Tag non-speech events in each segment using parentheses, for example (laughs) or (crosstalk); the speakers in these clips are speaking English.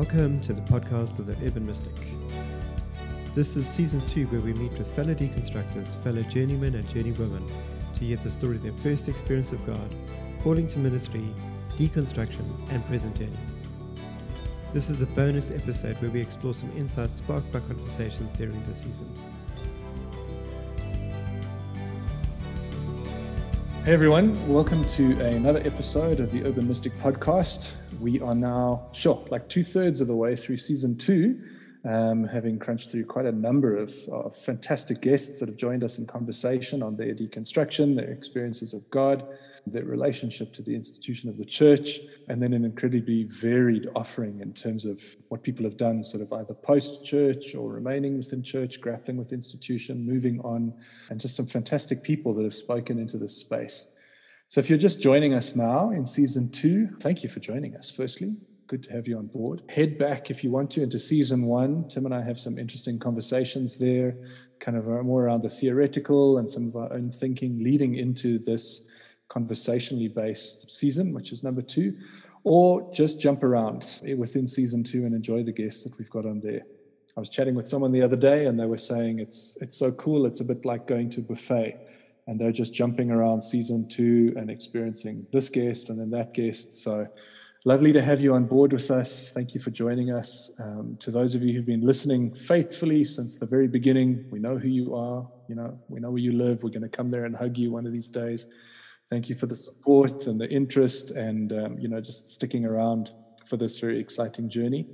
Welcome to the podcast of the Urban Mystic. This is season two, where we meet with fellow deconstructors, fellow journeymen and journeywomen to hear the story of their first experience of God, calling to ministry, deconstruction, and present journey. This is a bonus episode where we explore some insights sparked by conversations during the season. Hey everyone, welcome to another episode of the Urban Mystic podcast we are now, sure, like two thirds of the way through season two, um, having crunched through quite a number of, of, fantastic guests that have joined us in conversation on their deconstruction, their experiences of God, their relationship to the institution of the church, and then an incredibly varied offering in terms of what people have done, sort of either post church or remaining within church, grappling with institution, moving on, and just some fantastic people that have spoken into this space. So, if you're just joining us now in season two, thank you for joining us, firstly. Good to have you on board. Head back if you want to into season one. Tim and I have some interesting conversations there, kind of uh, more around the theoretical and some of our own thinking leading into this conversationally based season, which is number two. Or just jump around within season two and enjoy the guests that we've got on there. I was chatting with someone the other day and they were saying it's it's so cool. It's a bit like going to a buffet and they're just jumping around season two and experiencing this guest and then that guest. So lovely to have you on board with us. Thank you for joining us. Um, to those of you who've been listening faithfully since the very beginning, we know who you are. You know, we know where you live. We're going to come there and hug you one of these days. Thank you for the support and the interest, and um, you know, just sticking around for this very exciting journey.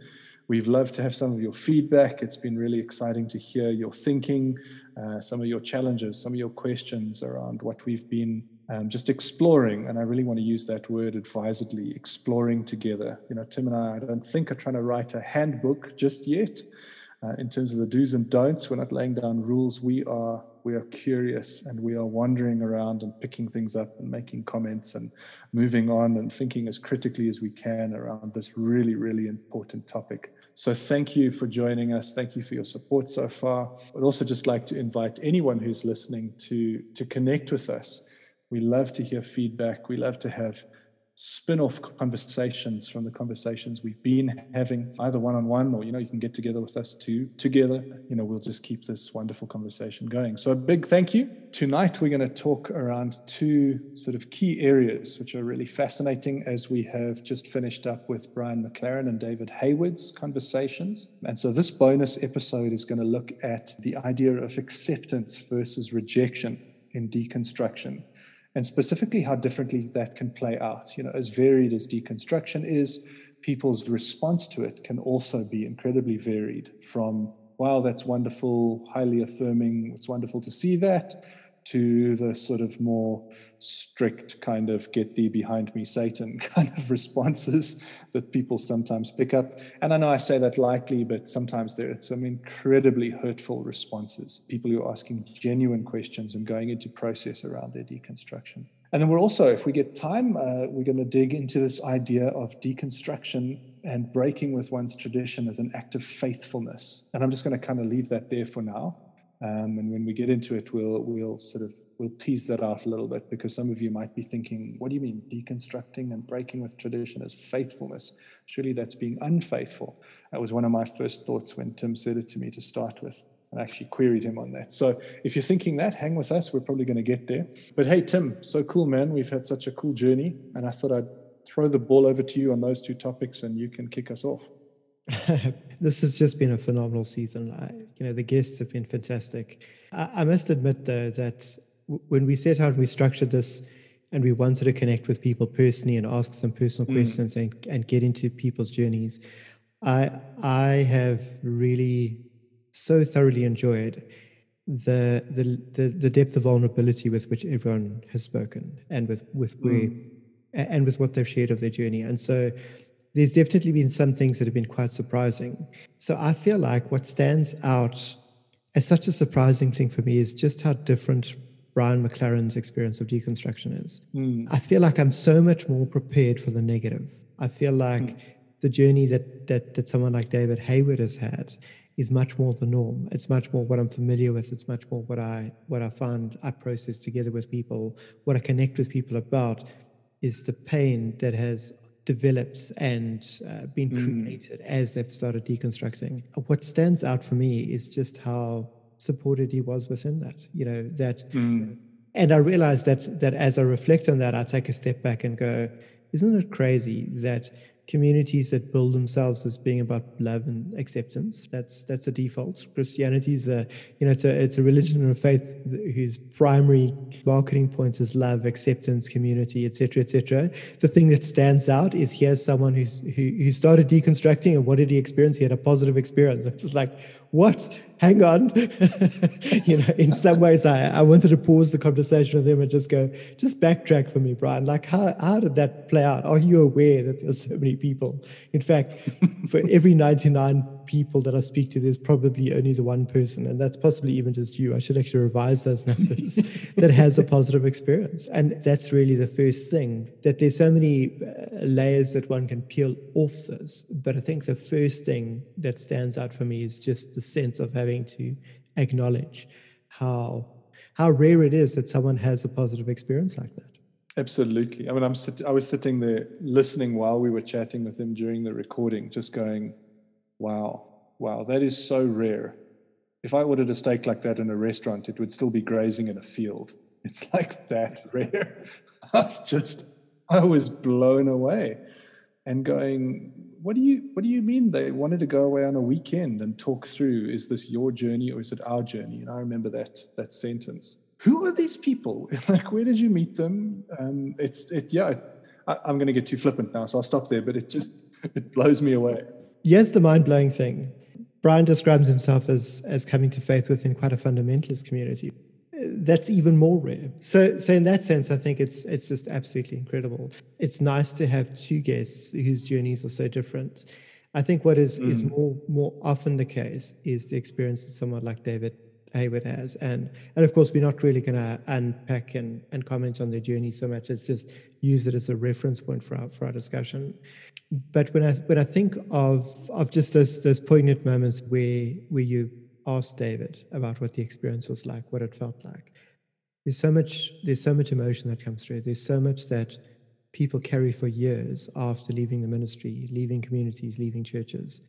We've loved to have some of your feedback. It's been really exciting to hear your thinking, uh, some of your challenges, some of your questions around what we've been um, just exploring. And I really want to use that word advisedly exploring together. You know, Tim and I, I don't think are trying to write a handbook just yet. Uh, in terms of the do's and don'ts, we're not laying down rules. We are we are curious and we are wandering around and picking things up and making comments and moving on and thinking as critically as we can around this really, really important topic. So thank you for joining us. Thank you for your support so far. I'd also just like to invite anyone who's listening to, to connect with us. We love to hear feedback. We love to have spin off conversations from the conversations we've been having, either one on one or, you know, you can get together with us too, together. You know, we'll just keep this wonderful conversation going. So, a big thank you. Tonight, we're going to talk around two sort of key areas, which are really fascinating as we have just finished up with Brian McLaren and David Hayward's conversations. And so, this bonus episode is going to look at the idea of acceptance versus rejection in deconstruction and specifically how differently that can play out. You know, as varied as deconstruction is, people's response to it can also be incredibly varied from, wow, that's wonderful, highly affirming, it's wonderful to see that, to the sort of more strict kind of get thee behind me satan (laughs) kind of responses that people sometimes pick up. And i know i say that lightly but sometimes there are some incredibly hurtful responses. People who are asking genuine questions and going into process around their deconstruction. And then we're also if we get time uh, we're going to dig into this idea of deconstruction and breaking with one's tradition as an act of faithfulness. And i'm just going to kind of leave that there for now um, and when we get into it, we'll we'll sort of we'll tease that out a little bit because some of you might be thinking, what do you mean deconstructing and breaking with tradition as faithfulness? Surely that's being unfaithful. That was one of my first thoughts when Tim said it to me to start with. And I actually queried him on that. So if you're thinking that, hang with us. We're probably going to get there. But hey, Tim, so cool, man. We've had such a cool journey. And I thought I'd throw the ball over to you on those two topics and you can kick us off. (laughs) this has just been a phenomenal season. I, you know, the guests have been fantastic. I, I must admit, though, that w- when we set out and we structured this and we wanted to connect with people personally and ask some personal mm. questions and, and get into people's journeys, I, I have really so thoroughly enjoyed the, the, the, the depth of vulnerability with which everyone has spoken and with, with where, mm. and with what they've shared of their journey. And so, there's definitely been some things that have been quite surprising. So I feel like what stands out as such a surprising thing for me is just how different Brian McLaren's experience of deconstruction is. Mm. I feel like I'm so much more prepared for the negative. I feel like mm. the journey that, that that someone like David Hayward has had is much more the norm. It's much more what I'm familiar with. It's much more what I what I find I process together with people. What I connect with people about is the pain that has developed and uh, been mm. created as they've started deconstructing. What stands out for me is just how supported he was within that. You know that, mm. and I realize that that as I reflect on that, I take a step back and go, isn't it crazy that communities that build themselves as being about love and acceptance. That's that's a default. Christianity is a you know it's a it's a religion a faith whose primary marketing point is love, acceptance, community, etc., etc. The thing that stands out is here's someone who's who, who started deconstructing and what did he experience? He had a positive experience. It's just like what hang on. (laughs) you know, in some ways, I, I wanted to pause the conversation with him and just go, just backtrack for me, Brian. Like, how, how did that play out? Are you aware that there's so many people? In fact, (laughs) for every 99 people that I speak to, there's probably only the one person, and that's possibly even just you. I should actually revise those (laughs) numbers that has a positive experience. And that's really the first thing that there's so many uh, layers that one can peel off this. But I think the first thing that stands out for me is just the sense of having to acknowledge how how rare it is that someone has a positive experience like that. Absolutely. I mean, I'm sit- I was sitting there listening while we were chatting with him during the recording, just going, Wow, wow, that is so rare. If I ordered a steak like that in a restaurant, it would still be grazing in a field. (laughs) It's like that (laughs) rare. I was just, I was blown away and going, what do you what do you mean they wanted to go away on a weekend and talk through is this your journey or is it our journey? And i remember that that sentence. Who are these people? (laughs) Like where did you meet them? Um, it's it yeah I, i'm going to get too flippant now so i'll stop there but it just it blows me away. Yes, the mind blowing thing. Brian describes himself as as coming to faith within quite a fundamentalist community. That's even more rare. So, so in that sense, I think it's it's just absolutely incredible. It's nice to have two guests whose journeys are so different. I think what is mm. is more more often the case is the experience that someone like David Hayward has, and and of course we're not really going to unpack and and comment on their journey so much as just use it as a reference point for our for our discussion but when I when I think of of just those those poignant moments where where you asked David about what the experience was like, what it felt like, there's so much there's so much emotion that comes through. There's so much that people carry for years after leaving the ministry, leaving communities, leaving churches,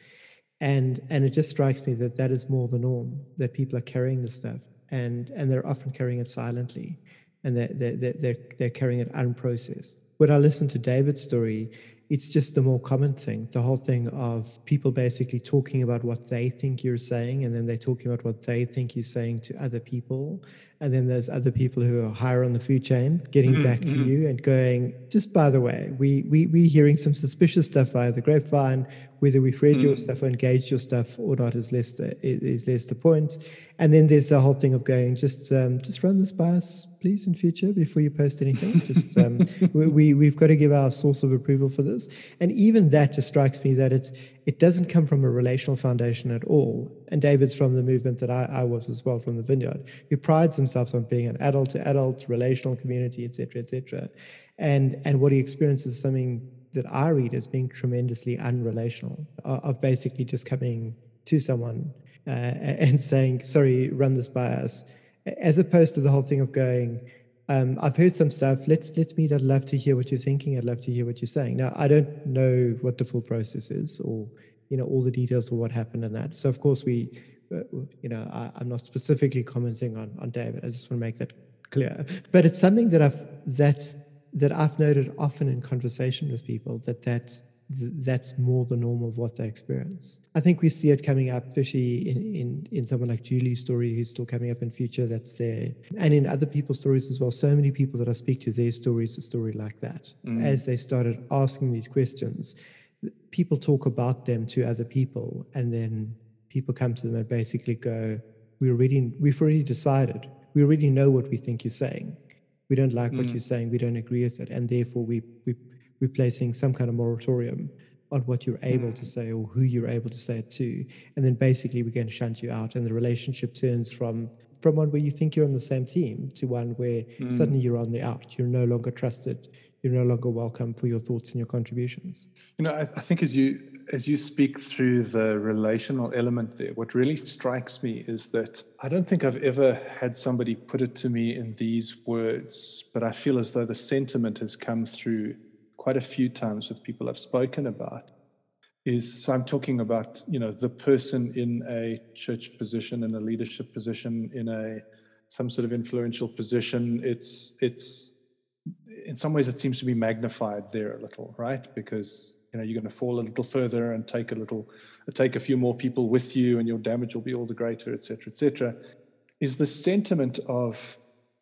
and and it just strikes me that that is more the norm. That people are carrying this stuff, and and they're often carrying it silently, and they're they're they're, they're carrying it unprocessed. When I listen to David's story, it's just the more common thing the whole thing of people basically talking about what they think you're saying and then they're talking about what they think you're saying to other people and then there's other people who are higher on the food chain getting mm-hmm. back to mm-hmm. you and going just by the way we we we're hearing some suspicious stuff via the grapevine whether we've read mm-hmm. your stuff or engaged your stuff or not is less the, is less the point. and then there's the whole thing of going just um, just run this by us please in future before you post anything (laughs) just um, we, we we've got to give our source of approval for this and even that just strikes me that it's it doesn't come from a relational foundation at all. And David's from the movement that I, I, was as well from the Vineyard, who prides himself on being an adult to adult, relational community, etc., etc. And and what he experiences is something that I read as being tremendously unrelational, of basically just coming to someone uh, and saying, "Sorry, run this by us," as opposed to the whole thing of going um, I've heard some stuff. Let's let's meet. I'd love to hear what you're thinking. I'd love to hear what you're saying. Now, I don't know what the full process is, or you know, all the details of what happened in that. So, of course, we, uh, you know, I, am not specifically commenting on on David. I just want to make that clear. But it's something that I've that that I've noted often in conversation with people that that that's more the norm of what they experience. I think we see it coming up, especially in, in, in someone like Julie's story, who's still coming up in future, that's there. And in other people's stories as well. So many people that I speak to, their stories, a story like that. Mm. As they started asking these questions, people talk about them to other people, and then people come to them and basically go, we already, we've already decided. We already know what we think you're saying. We don't like mm. what you're saying. We don't agree with it. And therefore, we, we we're placing some kind of moratorium on what you're able mm. to say or who you're able to say it to. And then basically we're going to shunt you out. And the relationship turns from from one where you think you're on the same team to one where mm. suddenly you're on the out. You're no longer trusted. You're no longer welcome for your thoughts and your contributions. You know, I, I think as you as you speak through the relational element there, what really strikes me is that I don't think I've ever had somebody put it to me in these words, but I feel as though the sentiment has come through quite a few times with people I've spoken about is so I'm talking about, you know, the person in a church position, in a leadership position, in a some sort of influential position. It's it's in some ways it seems to be magnified there a little, right? Because you know you're going to fall a little further and take a little take a few more people with you and your damage will be all the greater etc cetera, etc cetera, is the sentiment of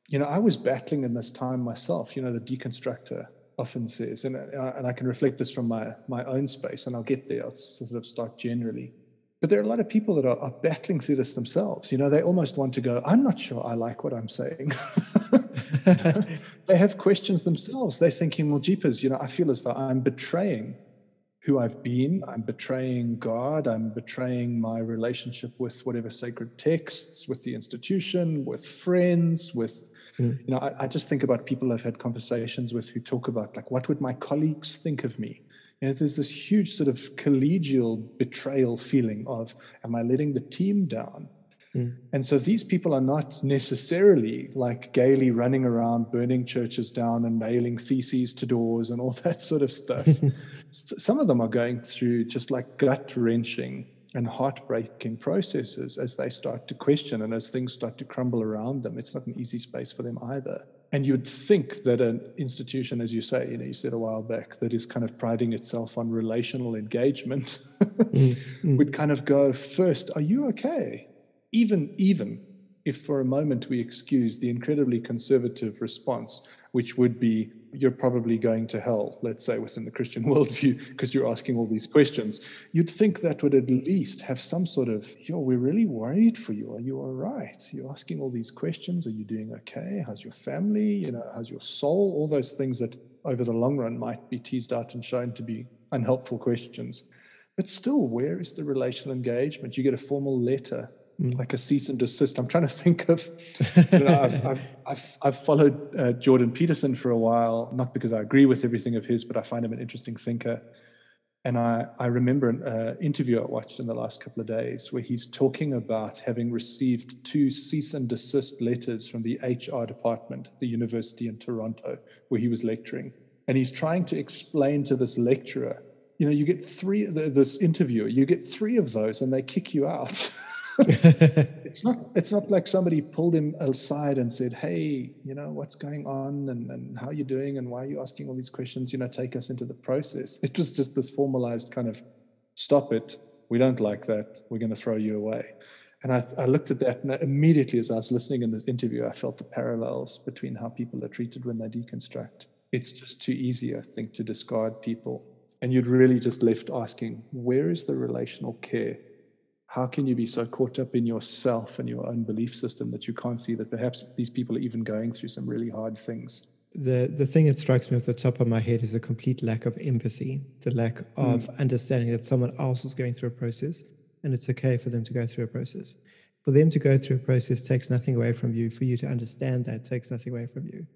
you know i was battling in this time myself you know the deconstructor often says and, and i can reflect this from my my own space and i'll get there i'll sort of start generally. But there are a lot of people that are, are battling through this themselves you know they almost want to go i'm not sure i like what i'm saying. (laughs) They have questions themselves. They're thinking well jeepers you know i feel as though i'm betraying who I've been. I'm betraying God. I'm betraying my relationship with whatever sacred texts, with the institution, with friends, with, mm. you know, I, I, just think about people I've had conversations with who talk about, like, what would my colleagues think of me? You know, there's this huge sort of collegial betrayal feeling of, am I letting the team down? Mm. And so these people are not necessarily like gaily running around burning churches down and nailing theses to doors and all (laughs) that sort of stuff. (laughs) Some of them are going through just like gut wrenching and heartbreaking processes as they start to question and as things start to crumble around them. It's not an easy space for them either. And you'd think that an institution, as you say, you know, you said a while back, that is kind of priding itself on relational engagement mm, (laughs) mm. would kind of go first, are you okay? Even even if for a moment we excuse the incredibly conservative response, which would be you're probably going to hell, let's say within the Christian (laughs) worldview, because you're asking all these questions, you'd think that would at least have some sort of, yo, we're really worried for you. Are you all right? You're asking all these questions. Are you doing okay? How's your family? You know, how's your soul? All those things that over the long run might be teased out and shown to be unhelpful questions. But still, where is the relational engagement? You get a formal letter Mm. like a cease and desist. I'm trying to (laughs) think of, you know, I've, (laughs) I've, I've, I've, followed uh, Jordan Peterson for a while, not because I agree with everything of his, but I find him an interesting thinker. And I, I remember an uh, interview I watched in the last couple of days where he's talking about having received two cease and desist letters from the HR department at the university in Toronto, where he was lecturing. And he's trying to explain to this lecturer, you know, you get three, this interviewer, you get three of those and they kick you out. (laughs) it's not it's not like somebody pulled him aside and said hey you know what's going on and, and how are you doing and why are you asking all these questions? You know take us into the process. It was just this formalized kind of stop it. We don't like that. We're going to throw you away. And I, I looked at that and immediately as i was listening in this interview i felt the parallels between how people are treated when they deconstruct. It's just too easy i think to discard people. And you'd really just left asking where is the relational care how can you be so caught up in yourself and your own belief system that you can't see that perhaps these people are even going through some really hard things? The the thing that strikes me off the top of my head is a complete lack of empathy, the lack of mm. understanding that someone else is going through a process and it's okay for them to go through a process. For them to go through a process takes nothing away from you. For you to understand that takes nothing away from you.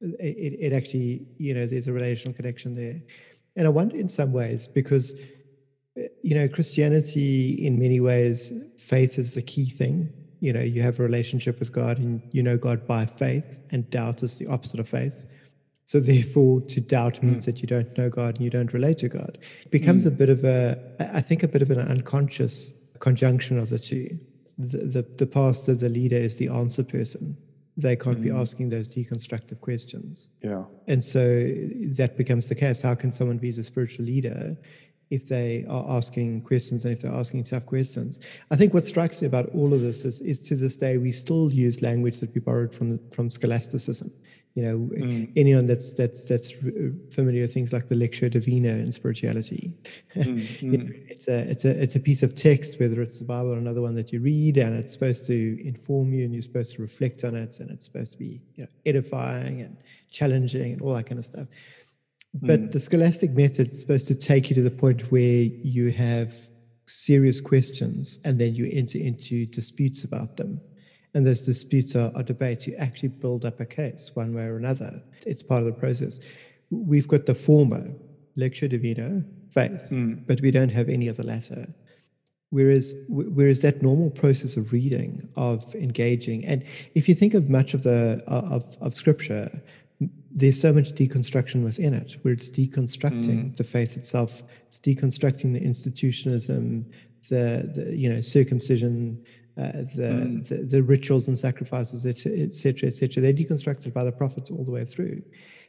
It, it actually, you know, there's a relational connection there. And I wonder in some ways, because you know, Christianity in many ways, faith is the key thing. You know, you have a relationship with God and you know God by faith, and doubt is the opposite of faith. So therefore, to doubt means mm. that you don't know God and you don't relate to God. It becomes mm. a bit of a, I think, a bit of an unconscious conjunction of the two. The, the, the pastor, the leader, is the answer person. They can't mm. be asking those deconstructive questions. Yeah. And so that becomes the case. How can someone be the spiritual leader if they are asking questions and if they're asking tough questions. I think what strikes me about all of this is, is to this day we still use language that we borrowed from from scholasticism. You know, mm. anyone that's that's that's familiar with things like the Lectio Divina in spirituality. (laughs) Mm. you know, mm. it's a it's a it's a piece of text, whether it's the Bible or another one that you read, and it's supposed to inform you, and you're supposed to reflect on it, and it's supposed to be you know edifying and challenging and all that kind of stuff. But mm. the scholastic method is supposed to take you to the point where you have serious questions and then you enter into disputes about them. And those disputes are, are debates. You actually build up a case one way or another. It's part of the process. We've got the former, Lectio Divina, faith, mm. but we don't have any of the latter. Whereas, whereas that normal process of reading, of engaging, and if you think of much of the of, of scripture, there's so much deconstruction within it, where it's deconstructing mm. the faith itself, it's deconstructing the institutionalism, the, the you know circumcision, uh, the, mm. the, the rituals and sacrifices, etc., etc. They're deconstructed by the prophets all the way through.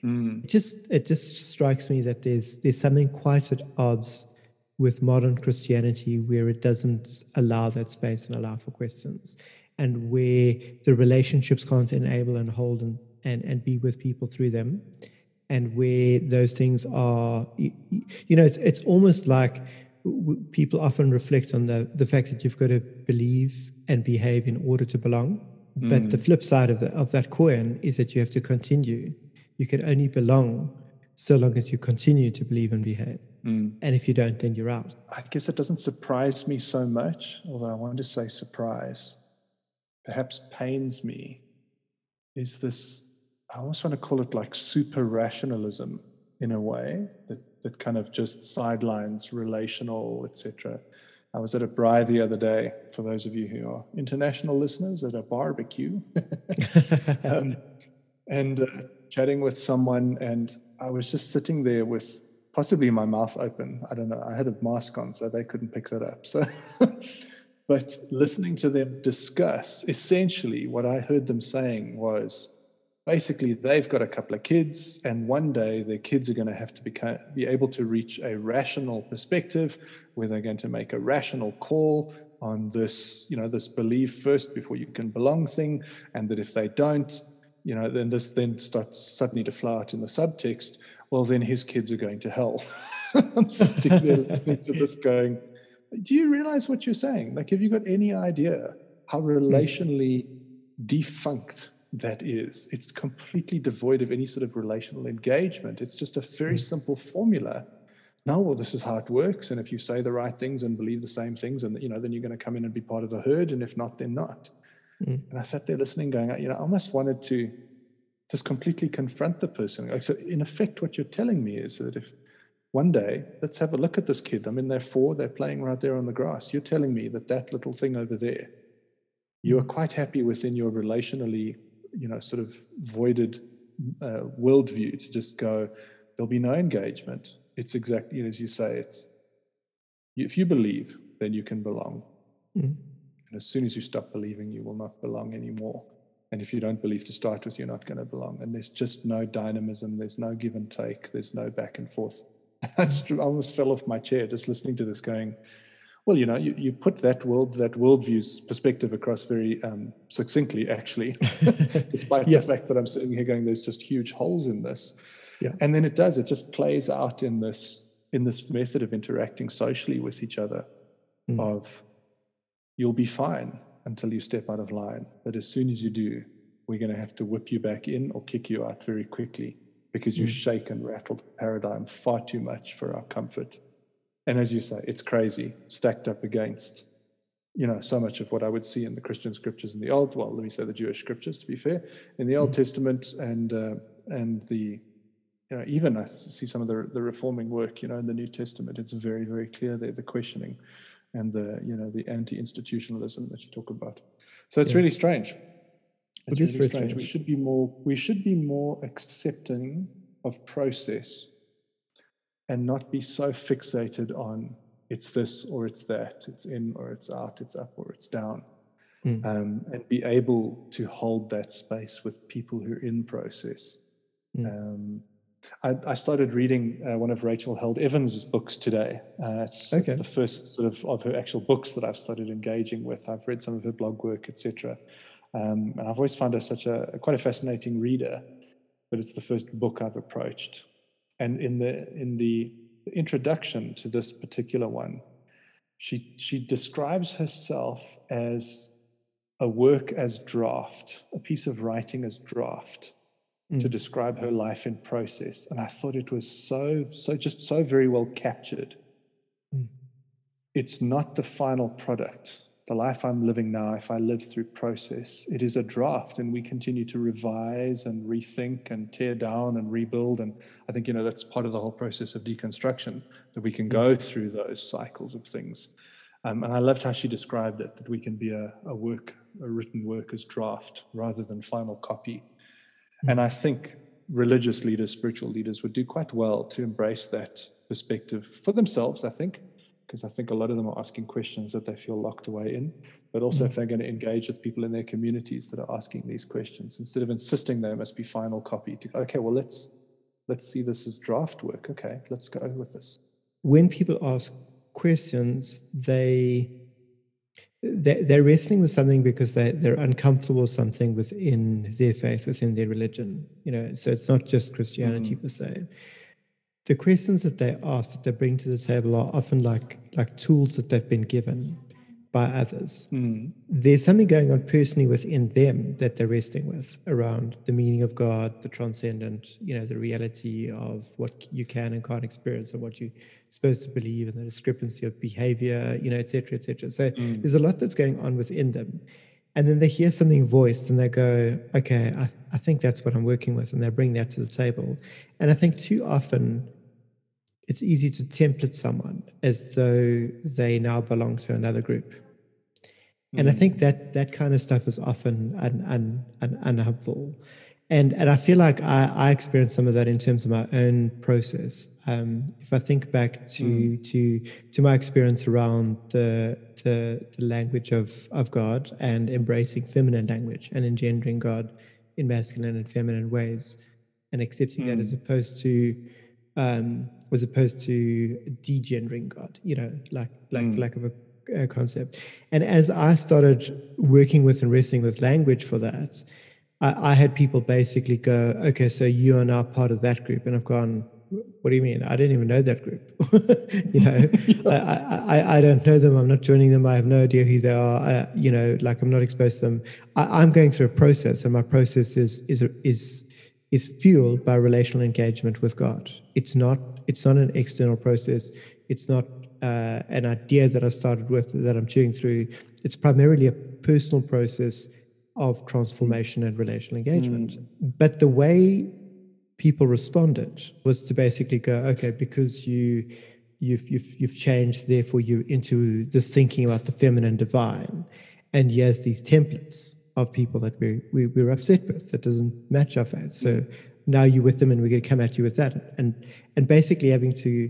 Mm. It just it just strikes me that there's there's something quite at odds with modern Christianity where it doesn't allow that space and allow for questions, and where the relationships can't enable and hold and and, and be with people through them, and where those things are, you, you know, it's it's almost like people often reflect on the, the fact that you've got to believe and behave in order to belong. Mm. But the flip side of, the, of that coin is that you have to continue. You can only belong so long as you continue to believe and behave. Mm. And if you don't, then you're out. I guess it doesn't surprise me so much, although I want to say surprise, perhaps pains me, is this, I almost want to call it like super rationalism in a way that that kind of just sidelines relational, etc. I was at a braai the other day, for those of you who are international listeners, at a barbecue, (laughs) um, and uh, chatting with someone, and I was just sitting there with possibly my mouth open. I don't know. I had a mask on, so they couldn't pick that up. So, (laughs) but listening to them discuss, essentially, what I heard them saying was basically they've got a couple of kids and one day their kids are going to have to become, be able to reach a rational perspective where they're going to make a rational call on this you know this believe first before you can belong thing and that if they don't you know then this then starts suddenly to fly out in the subtext well then his kids are going to hell (laughs) i'm sitting there listening to this going do you realize what you're saying like have you got any idea how hmm. relationally defunct that is. It's completely devoid of any sort of relational engagement. It's just a very mm. simple formula. No, well, this is how it works. And if you say the right things and believe the same things, and you know, then you're going to come in and be part of the herd. And if not, then not. Mm. And I sat there listening, going, you know, I almost wanted to just completely confront the person. Like, So, in effect, what you're telling me is that if one day, let's have a look at this kid. I mean, they're four, they're playing right there on the grass. You're telling me that that little thing over there, you are mm. quite happy within your relationally you know, sort of voided uh, worldview to just go, there'll be no engagement. It's exactly as you say. It's if you believe, then you can belong. Mm-hmm. And as soon as you stop believing, you will not belong anymore. And if you don't believe to start with, you're not going to belong. And there's just no dynamism. There's no give and take. There's no back and forth. (laughs) I almost fell off my chair just listening to this, going, well, you know, you, you put that world, that worldview's perspective across very um, succinctly, actually, (laughs) despite yeah. the fact that I'm sitting here going, there's just huge holes in this. Yeah. And then it does, it just plays out in this in this method of interacting socially with each other mm. of you'll be fine until you step out of line. But as soon as you do, we're going to have to whip you back in or kick you out very quickly because you mm. shake and rattle the paradigm far too much for our comfort. And as you say, it's crazy stacked up against, you know, so much of what I would see in the Christian scriptures in the Old, well, let me say the Jewish scriptures to be fair, in the Old mm-hmm. Testament and uh, and the, you know, even I see some of the the reforming work, you know, in the New Testament. It's very very clear there the questioning, and the you know the anti-institutionalism that you talk about. So it's yeah. really strange. It's it really strange. strange. We should be more we should be more accepting of process and not be so fixated on it's this or it's that, it's in or it's out, it's up or it's down. Mm. Um, and be able to hold that space with people who are in process. Mm. Um, I, I, started reading uh, one of Rachel Held Evans' books today. Uh, it's, okay. it's, the first sort of of her actual books that I've started engaging with. I've read some of her blog work, etc. Um, and I've always found her such a quite a fascinating reader. But it's the first book I've approached and in the in the introduction to this particular one, she she describes herself as a work as draft, a piece of writing as draft, mm. to describe her life in process. And I thought it was so so just so very well captured. Mm. It's not the final product the life I'm living now, if I live through process, it is a draft and we continue to revise and rethink and tear down and rebuild. And I think, you know, that's part of the whole process of deconstruction, that we can go through those cycles of things. Um, and I loved how she described it, that we can be a, a work, a written work as draft rather than final copy. Mm-hmm. And I think religious leaders, spiritual leaders would do quite well to embrace that perspective for themselves, I think, because I think a lot of them are asking questions that they feel locked away in. But also, mm-hmm. if they're going to engage with people in their communities that are asking these questions, instead of insisting there must be final copy, to okay, well let's let's see this as draft work. Okay, let's go with this. When people ask questions, they they're wrestling with something because they, they're uncomfortable with something within their faith, within their religion. You know, so it's not just Christianity mm. per se. The questions that they ask, that they bring to the table, are often like like tools that they've been given by others. Mm. There's something going on personally within them that they're wrestling with around the meaning of God, the transcendent, you know, the reality of what you can and can't experience and what you're supposed to believe and the discrepancy of behavior, you know, et cetera, et cetera. So mm. there's a lot that's going on within them. And then they hear something voiced and they go, okay, I, I think that's what I'm working with. And they bring that to the table. And I think too often it's easy to template someone as though they now belong to another group and I mm. think that that kind of stuff is often un, un, un, unhelpful. And, and I feel like I, I experienced some of that in terms of my own process. Um, if I think back to, mm. to, to my experience around the, the, the language of, of God and embracing feminine language and engendering God in masculine and feminine ways and accepting mm. that as mm. opposed to um, as opposed to degendering God, you know, like like mm. lack of a uh, concept. And as I started working with and wrestling with language for that, I, I, had people basically go, okay, so you are now part of that group. And I've gone, what do you mean? I didn't even know that group. (laughs) you know, (laughs) I, I, I, don't know them. I'm not joining them. I have no idea who they are. I, you know, like I'm not exposed to them. I, am going through a process, and my process is is is is fueled by relational engagement with God. It's not it's not an external process. It's not uh, an idea that I started with that I'm chewing through. It's primarily a personal process of transformation and relational engagement. Mm. But the way people responded was to basically go, okay, because you you've you've you've changed, therefore you're into this thinking about the feminine divine, and here's these templates of people that we, we we're upset with that doesn't match our faith. So now you're with them, and we're going to come at you with that, and and basically having to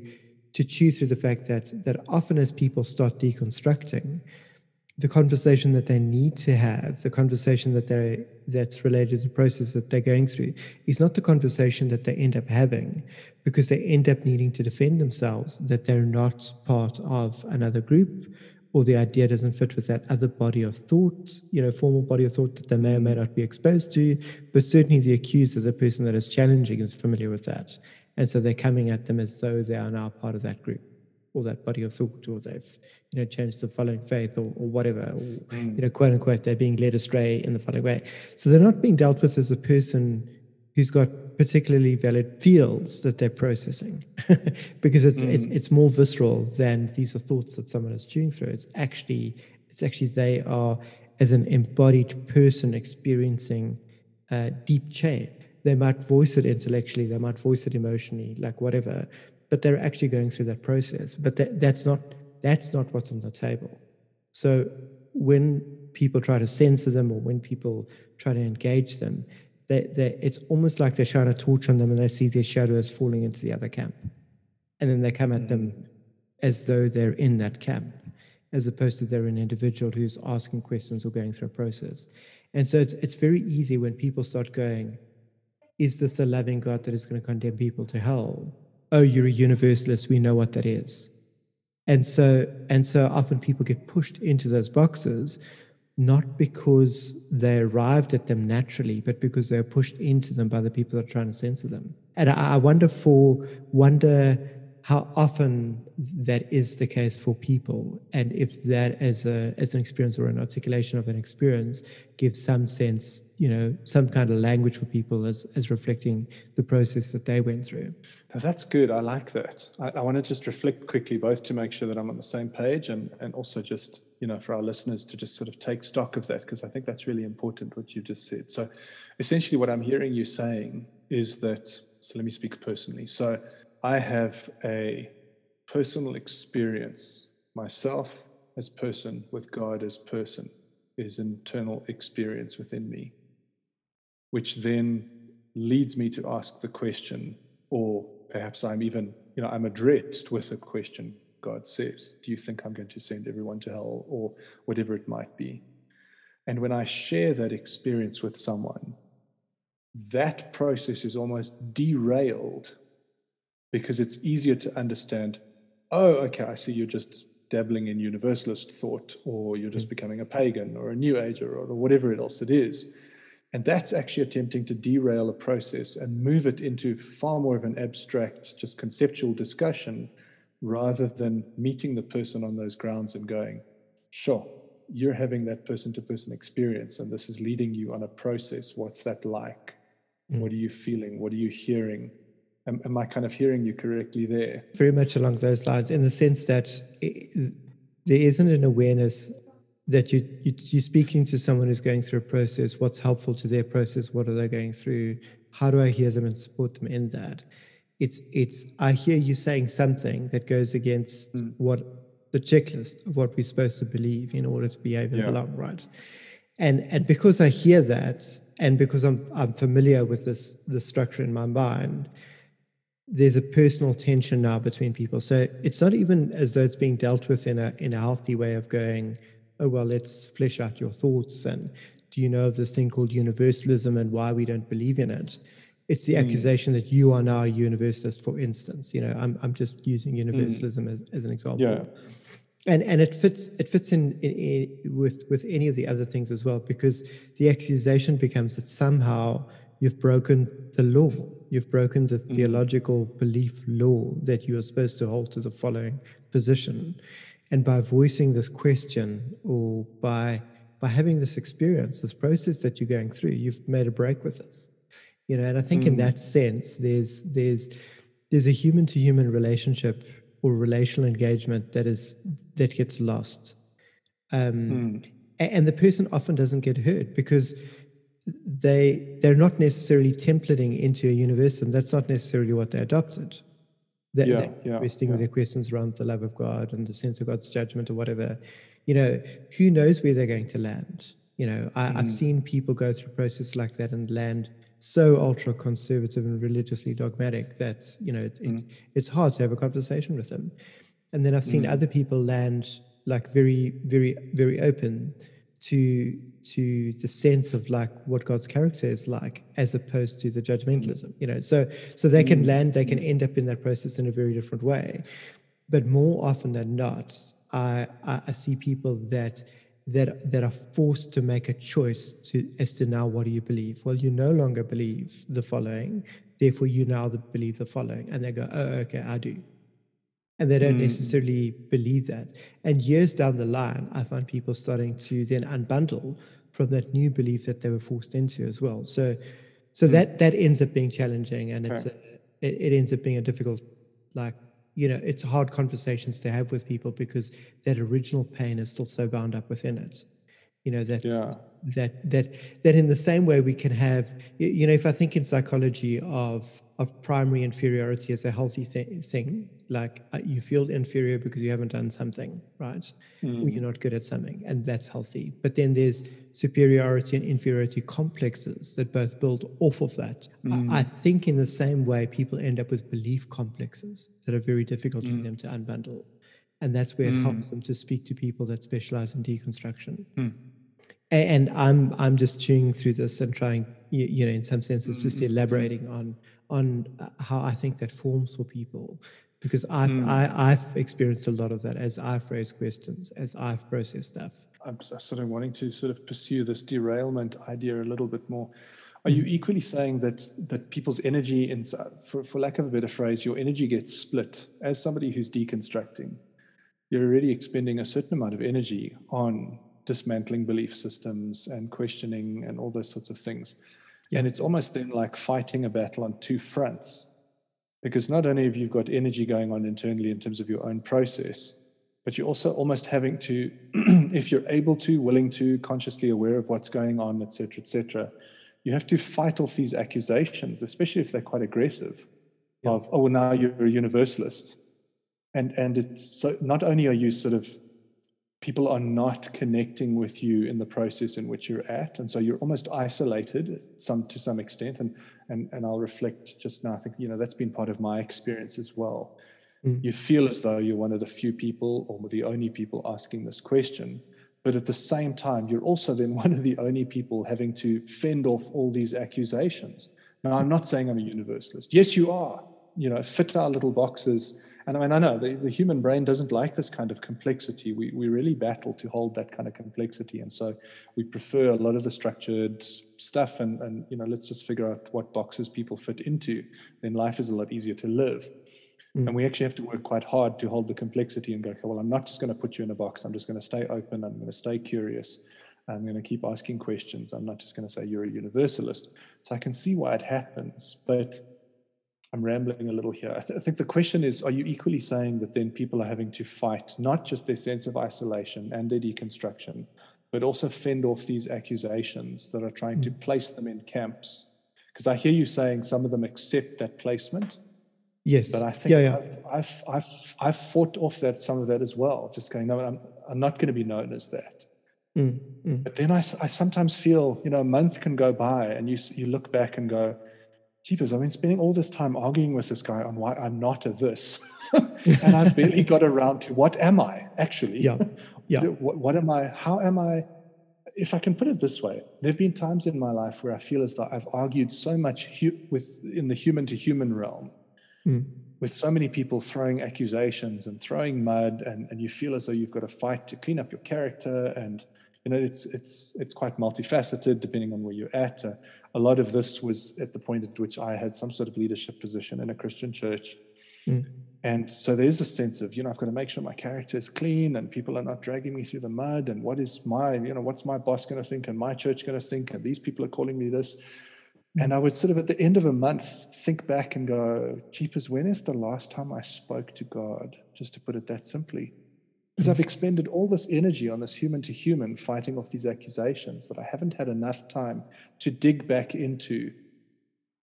to chew through the fact that that often as people start deconstructing, the conversation that they need to have, the conversation that they that's related to the process that they're going through, is not the conversation that they end up having, because they end up needing to defend themselves that they're not part of another group, or the idea doesn't fit with that other body of thought, you know, formal body of thought that they may or may not be exposed to. But certainly the accuser, a person that is challenging, is familiar with that. And so they're coming at them as though they are now part of that group or that body of thought, or they've, you know, changed the following faith or, or whatever, or, mm. you know, quote unquote, they're being led astray in the following way. So they're not being dealt with as a person who's got particularly valid fields that they're processing (laughs) because it's, mm. it's, it's more visceral than these are thoughts that someone is chewing through. It's actually, it's actually, they are as an embodied person experiencing uh, deep change they might voice it intellectually, they might voice it emotionally, like whatever, but they're actually going through that process. But that, that's not that's not what's on the table. So when people try to censor them or when people try to engage them, they, they, it's almost like they're shining a torch on them and they see their shadows falling into the other camp. And then they come at them mm. as though they're in that camp, as opposed to they're an individual who's asking questions or going through a process. And so it's, it's very easy when people start going, is this a loving God that is going to condemn people to hell? Oh, you're a universalist. We know what that is. And so, and so often people get pushed into those boxes, not because they arrived at them naturally, but because they're pushed into them by the people that are trying to censor them. And I, I wonder for wonder how often that is the case for people and if that as a as an experience or an articulation of an experience gives some sense you know some kind of language for people as as reflecting the process that they went through. Now that's good. I like that. I, I want to just reflect quickly both to make sure that i'm on the same page and and also just you know for our listeners to just sort of take stock of that because i think that's really important what you just said. So essentially what i'm hearing you saying is that so let me speak personally. So I have a personal experience myself as person with God as person is internal experience within me, which then leads me to ask the question, or perhaps I'm even, you know, I'm addressed with a question, God says, Do you think I'm going to send everyone to hell, or whatever it might be? And when I share that experience with someone, that process is almost derailed because it's easier to understand oh, okay, I see you're just dabbling in universalist thought, or you're just mm. becoming a pagan or a new ager or, or whatever else it is. And that's actually attempting to derail a process and move it into far more of an abstract, just conceptual discussion rather than meeting the person on those grounds and going, sure, you're having that person to person experience, and this is leading you on a process. What's that like? Mm. What are you feeling? What are you hearing? Am, am, I kind of hearing you correctly there? Very much along those lines, in the sense that it, there isn't an awareness that you, you you're speaking to someone who's going through a process. What's helpful to their process? What are they going through? How do I hear them and support them in that? It's it's I hear you saying something that goes against mm. what the checklist of what we're supposed to believe in order to be able yeah. belong, right? And and because I hear that, and because I'm I'm familiar with this the structure in my mind, there's a personal tension now between people. So it's not even as though it's being dealt with in a in a healthy way of going, oh well, let's flesh out your thoughts and do you know of this thing called universalism and why we don't believe in it? It's the mm. accusation that you are now a universalist, for instance. You know, I'm I'm just using universalism mm. as, as an example. Yeah. And and it fits it fits in, in, in with with any of the other things as well because the accusation becomes that somehow you've broken the law. You've broken the mm. theological belief law that you are supposed to hold to the following position. And by voicing this question or by by having this experience, this process that you're going through, you've made a break with this. You know, and I think mm. in that sense, there's there's there's a human to human relationship or relational engagement that is that gets lost. Um, mm. and the person often doesn't get hurt because they they're not necessarily templating into a universalism. That's not necessarily what they adopted. They, yeah, they're yeah, resting yeah. with their questions around the love of God and the sense of God's judgment or whatever. You know, who knows where they're going to land? You know, I, have mm. seen people go through a process like that and land so ultra conservative and religiously dogmatic that you know it, mm. it, it's hard to have a conversation with them. And then I've seen mm. other people land like very, very, very open to to the sense of like what God's character is like, as opposed to the judgmentalism. You know, so so they can mm. land, they can end up in that process in a very different way. But more often than not, I I, I see people that that that are forced to make a choice to as to now what do you believe? Well, you no longer believe the following, therefore you now believe the following, and they go, oh, okay, I do and they don't mm. necessarily believe that. And years down the line, I find people starting to then unbundle from that new belief that they were forced into as well. So, so mm. that that ends up being challenging, and it's a, it, it ends up being a difficult, like you know, it's hard conversations to have with people because that original pain is still so bound up within it. You know that yeah. that that that in the same way we can have, you know, if I think in psychology of of primary inferiority as a healthy th- thing, like uh, you feel inferior because you haven't done something right mm. or you're not good at something and that's healthy but then there's superiority and inferiority complexes that both build off of that mm. I, I, think in the same way people end up with belief complexes that are very difficult mm. for them to unbundle and that's where it helps mm. them to speak to people that specialize in deconstruction mm. and i'm i'm just chewing through this and trying you know in some senses just mm. elaborating on on uh, how i think that forms for people because I've mm. I, I've experienced a lot of that as I've raised questions, as I've processed stuff. I'm sort of wanting to sort of pursue this derailment idea a little bit more. Are you hmm. equally saying that that people's energy, in, for, for lack of a better phrase, your energy gets split as somebody who's deconstructing? You're already expending a certain amount of energy on dismantling belief systems and questioning and all those sorts of things. Yeah. And it's almost then like fighting a battle on two fronts because not only have you got energy going on internally in terms of your own process, but you're also almost having to, (clears throat) if you're able to, willing to, consciously aware of what's going on, et cetera, et cetera, you have to fight off these accusations, especially if they're quite aggressive, yeah. of, oh, now you're a universalist. And, and it's so not only are you sort of people are not connecting with you in the process in which you're at and so you're almost isolated some to some extent and and and I'll reflect just now. I think you know that's been part of my experience as well. Mm. You feel as though you're one of the few people or the only people asking this question, but at the same time, you're also then (laughs) one of the only people having to fend off all these accusations. Now, I'm not saying I'm a universalist. Yes, you are. You know, fit our little boxes. And I mean, I know the, the human brain doesn't like this kind of complexity. We, we really battle to hold that kind of complexity. And so we prefer a lot of the structured stuff and, and you know, let's just figure out what boxes people fit into. Then life is a lot easier to live. Mm. And we actually have to work quite hard to hold the complexity and go, okay, well, I'm not just going to put you in a box. I'm just going to stay open. I'm going to stay curious. I'm going to keep asking questions. I'm not just going to say you're a universalist. So I can see why it happens, but I'm rambling a little here. I, th- I, think the question is Are you equally saying that then people are having to fight not just their sense of isolation and their deconstruction, but also fend off these accusations that are trying mm. to place them in camps? Because I hear you saying some of them accept that placement, Yes. But I think yeah, yeah. I've, I've, I've, I've, fought off that some of that as well, just going, no, I'm, I'm not going to be known as that. Mm, mm. But then I, I sometimes feel, you know, a month can go by and you, you look back and go, jeepers, I've been spending all this time arguing with this guy on why I'm not a this. (laughs) and I've barely got around to what am I actually? Yeah. Yeah. (laughs) What, what am I? How am I? If I can put it this way, there have been times in my life where I feel as though I've argued so much hu- with in the human to human realm mm. with so many people throwing accusations and throwing mud, and, and you feel as though you've got to fight to clean up your character. And you know, it's it's it's quite multifaceted depending on where you're at. Uh, a lot of this was at the point at which I had some sort of leadership position in a Christian church. Mm. And so there's a sense of, you know, I've got to make sure my character is clean and people are not dragging me through the mud. And what is my, you know, what's my boss going to think and my church going to think? And these people are calling me this. And I would sort of at the end of a month think back and go, Jeepers, when is the last time I spoke to God? Just to put it that simply. Because I've expended all this energy on this human to human fighting off these accusations that I haven't had enough time to dig back into,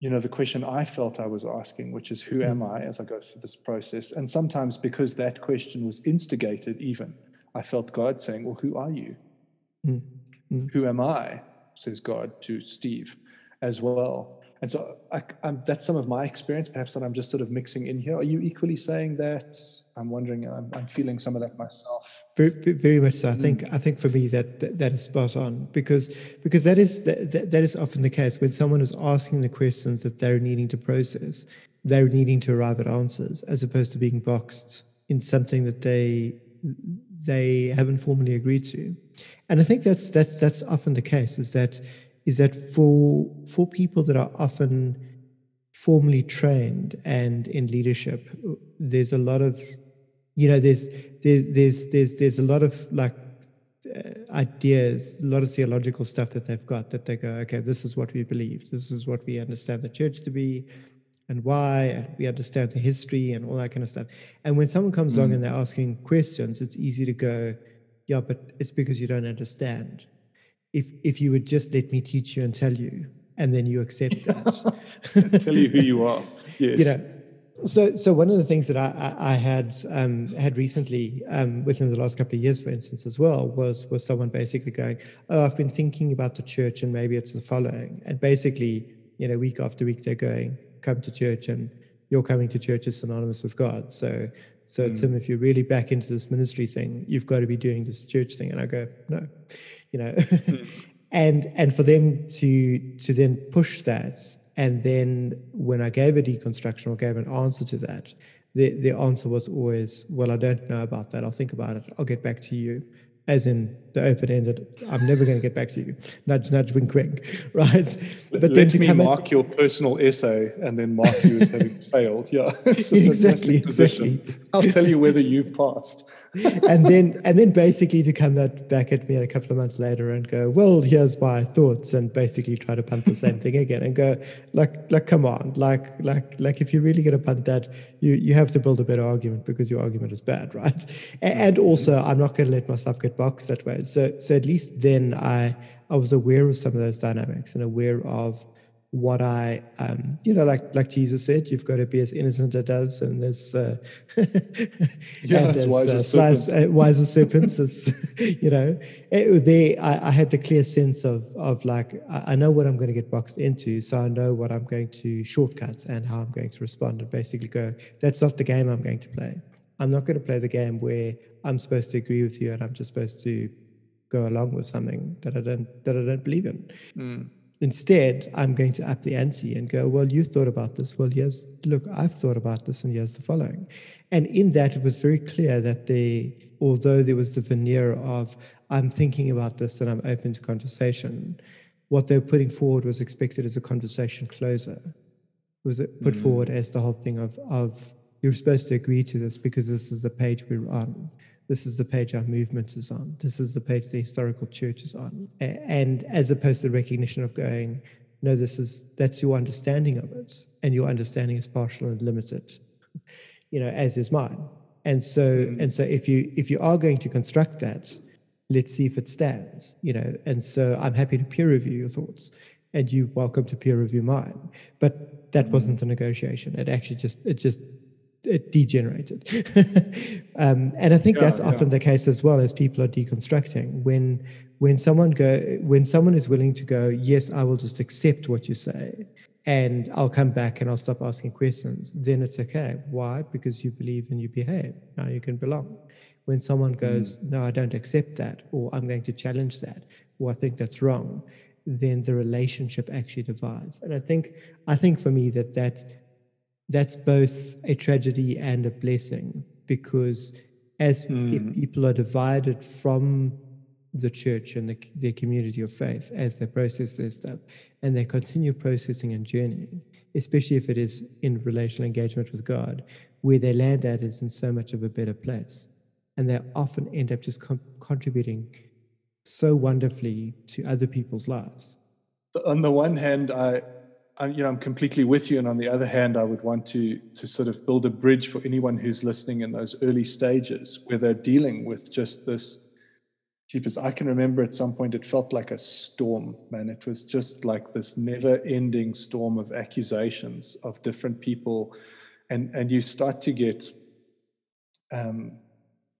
you know, the question I felt I was asking, which is, who am I as I go through this process? And sometimes because that question was instigated, even, I felt God saying, Well, who are you? Mm-hmm. Who am I? says God to Steve as well. And so I, that's some of my experience, perhaps that I'm just sort of mixing in here. Are you equally saying that? I'm wondering. I'm, I'm feeling some of that myself. Very, very much so. I think. Mm. I think for me that, that, that is spot on because because that is that, that is often the case when someone is asking the questions that they're needing to process, they're needing to arrive at answers as opposed to being boxed in something that they they haven't formally agreed to. And I think that's that's that's often the case. Is that is that for for people that are often formally trained and in leadership, there's a lot of you know there's there's there's there's there's a lot of like uh, ideas, a lot of theological stuff that they've got that they go, okay, this is what we believe, this is what we understand the church to be, and why, and we understand the history and all that kind of stuff. And when someone comes mm. along and they're asking questions, it's easy to go, yeah, but it's because you don't understand if if you would just let me teach you and tell you, and then you accept it. (laughs) tell you who you are. Yes. You know, so so one of the things that I, I, I had um, had recently um, within the last couple of years, for instance, as well, was was someone basically going, "Oh, I've been thinking about the church, and maybe it's the following." And basically, you know, week after week, they're going, "Come to church, and you're coming to church is synonymous with God." So so mm. Tim, if you're really back into this ministry thing, you've got to be doing this church thing. And I go, no, you know, mm. (laughs) and and for them to to then push that, and then when I gave a deconstruction or gave an answer to that, the the answer was always, well, I don't know about that. I'll think about it. I'll get back to you as in the open-ended. I'm never going to get back to you. Nudge, nudge, wink, wink. (laughs) Right. But Let then to me come mark at, your personal essay and then mark you as having (laughs) failed. Yeah. exactly. Exactly. I'll tell you whether you've passed. And then, and then basically to come back at me a couple of months later and go, well, here's my thoughts, and basically try to punt the same thing again and go, like, like, come on, like, like, like, if you're really going to punt that, you you have to build a better argument because your argument is bad, (laughs) right? Mm-hmm. And also, I'm not going to let myself get boxed that way. So, so at least then I I was aware of some of those dynamics and aware of what I, um, you know, like like Jesus said, you've got to be as innocent as doves and as uh, (laughs) yeah, and as, wise, uh, as serpents. Uh, wise as serpents. as, (laughs) you know, it, there I, I, had the clear sense of of like I, I know what I'm going to get boxed into, so I know what I'm going to shortcut and how I'm going to respond, and basically go. That's not the game I'm going to play. I'm not going to play the game where I'm supposed to agree with you and I'm just supposed to go along with something that I don't that I don't believe in. Mm. Instead, I'm going to up the ante and go, well, you thought about this. Well, yes, look, I've thought about this, and here's the following. And in that, it was very clear that they, although there was the veneer of, I'm thinking about this and I'm open to conversation, what they were putting forward was expected as a conversation closer. Was it put mm. forward as the whole thing of, of you're supposed to agree to this because this is the page we're on. This is the page our movement is on. This is the page the historical church is on. And as opposed to the recognition of going, no, this is that's your understanding of it, and your understanding is partial and limited, you know, as is mine. And so, mm. and so, if you if you are going to construct that, let's see if it stands, you know. And so, I'm happy to peer review your thoughts, and you welcome to peer review mine. But that mm. wasn't a negotiation. It actually just it just it degenerated. (laughs) um, and I think yeah, that's yeah. often the case as well as people are deconstructing. When when someone go when someone is willing to go, yes, I will just accept what you say, and I'll come back and I'll stop asking questions. Then it's okay. Why? Because you believe and you behave. Now you can belong. When someone goes, mm. no, I don't accept that, or I'm going to challenge that, or I think that's wrong, then the relationship actually divides. And I think I think for me that that that's both a tragedy and a blessing because as mm. if people are divided from the church and the, their community of faith as they process their stuff and they continue processing and journeying, especially if it is in relational engagement with God, where they land at is in so much of a better place. And they often end up just com- contributing so wonderfully to other people's lives. On the one hand, I, I'm, you know, I'm completely with you. And on the other hand, I would want to to sort of build a bridge for anyone who's listening in those early stages where they're dealing with just this. Jeepers, I can remember at some point it felt like a storm, man. It was just like this never-ending storm of accusations of different people, and and you start to get, um,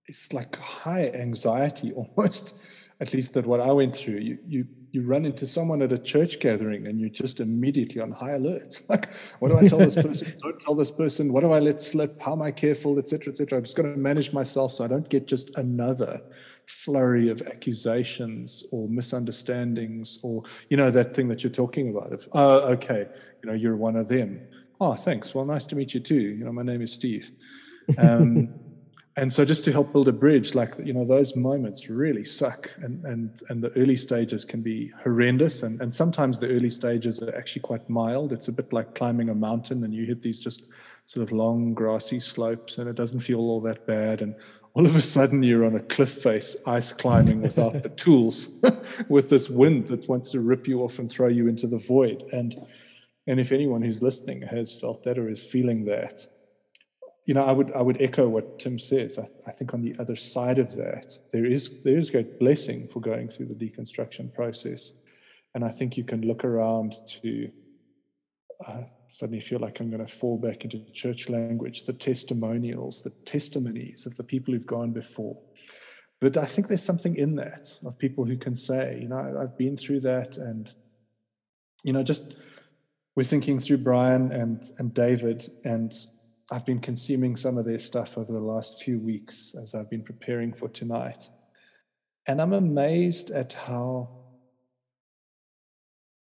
it's like high anxiety (laughs) almost. At least that what I went through. You you you run into someone at a church gathering and you're just immediately on high alert. (laughs) Like, what do I tell this person? (laughs) don't tell this person. What do I let slip? How am I careful, etc., etc. I'm just going to manage myself so I don't get just another flurry of accusations or misunderstandings or you know that thing that you're talking about. Of oh, okay, you know you're one of them. Oh, thanks. Well, nice to meet you too. You know, my name is Steve. Um, (laughs) and so just to help build a bridge like you know those moments really suck. And and and the early stages can be horrendous. And and sometimes the early stages are actually quite mild. It's a bit like climbing a mountain and you hit these just sort of long grassy slopes and it doesn't feel all that bad. And all of a sudden you're on a cliff face ice climbing (laughs) without the tools (laughs) with this wind that wants to rip you off and throw you into the void. And and if anyone who's listening has felt that or is feeling that you know, I would I would echo what Tim says. I, I, think on the other side of that, there is there is great blessing for going through the deconstruction process, and I think you can look around to uh, suddenly feel like I'm going to fall back into church language, the testimonials, the testimonies of the people who've gone before. But I think there's something in that of people who can say, you know, I've been through that, and you know, just we're thinking through Brian and and David and I've been consuming some of their stuff over the last few weeks as I've been preparing for tonight. And I'm amazed at how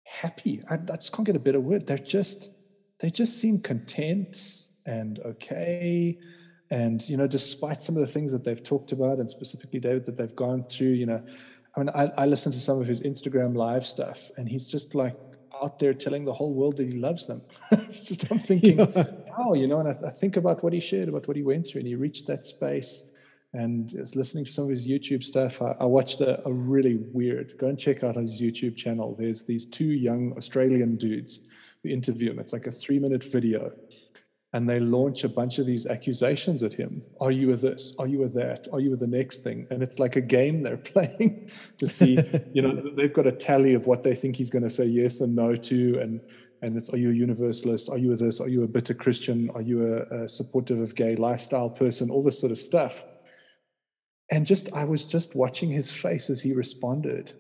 happy, I, I just can't get a better word. They're just, they just seem content and okay. And, you know, despite some of the things that they've talked about, and specifically David, that they've gone through, you know, I mean, I, I listen to some of his Instagram live stuff, and he's just like out there telling the whole world that he loves them. (laughs) it's just, I'm thinking, (laughs) yeah. Wow, you know, and I, I, think about what he shared, about what he went through, and he reached that space. And is listening to some of his YouTube stuff, I, I watched a, a, really weird. Go and check out his YouTube channel. There's these two young Australian dudes who interview him. It's like a three minute video and they launch a bunch of these accusations at him. Are you with this? Are you with that? Are you with the next thing? And it's like a game (laughs) they're playing to see, (laughs) you know, they've got a tally of what they think he's going to say yes and no to. And, and it's are you a universalist? Are you a this? Are you a bitter Christian? Are you a, a supportive of gay lifestyle person? All this sort of stuff. And just I was just watching his face as he responded.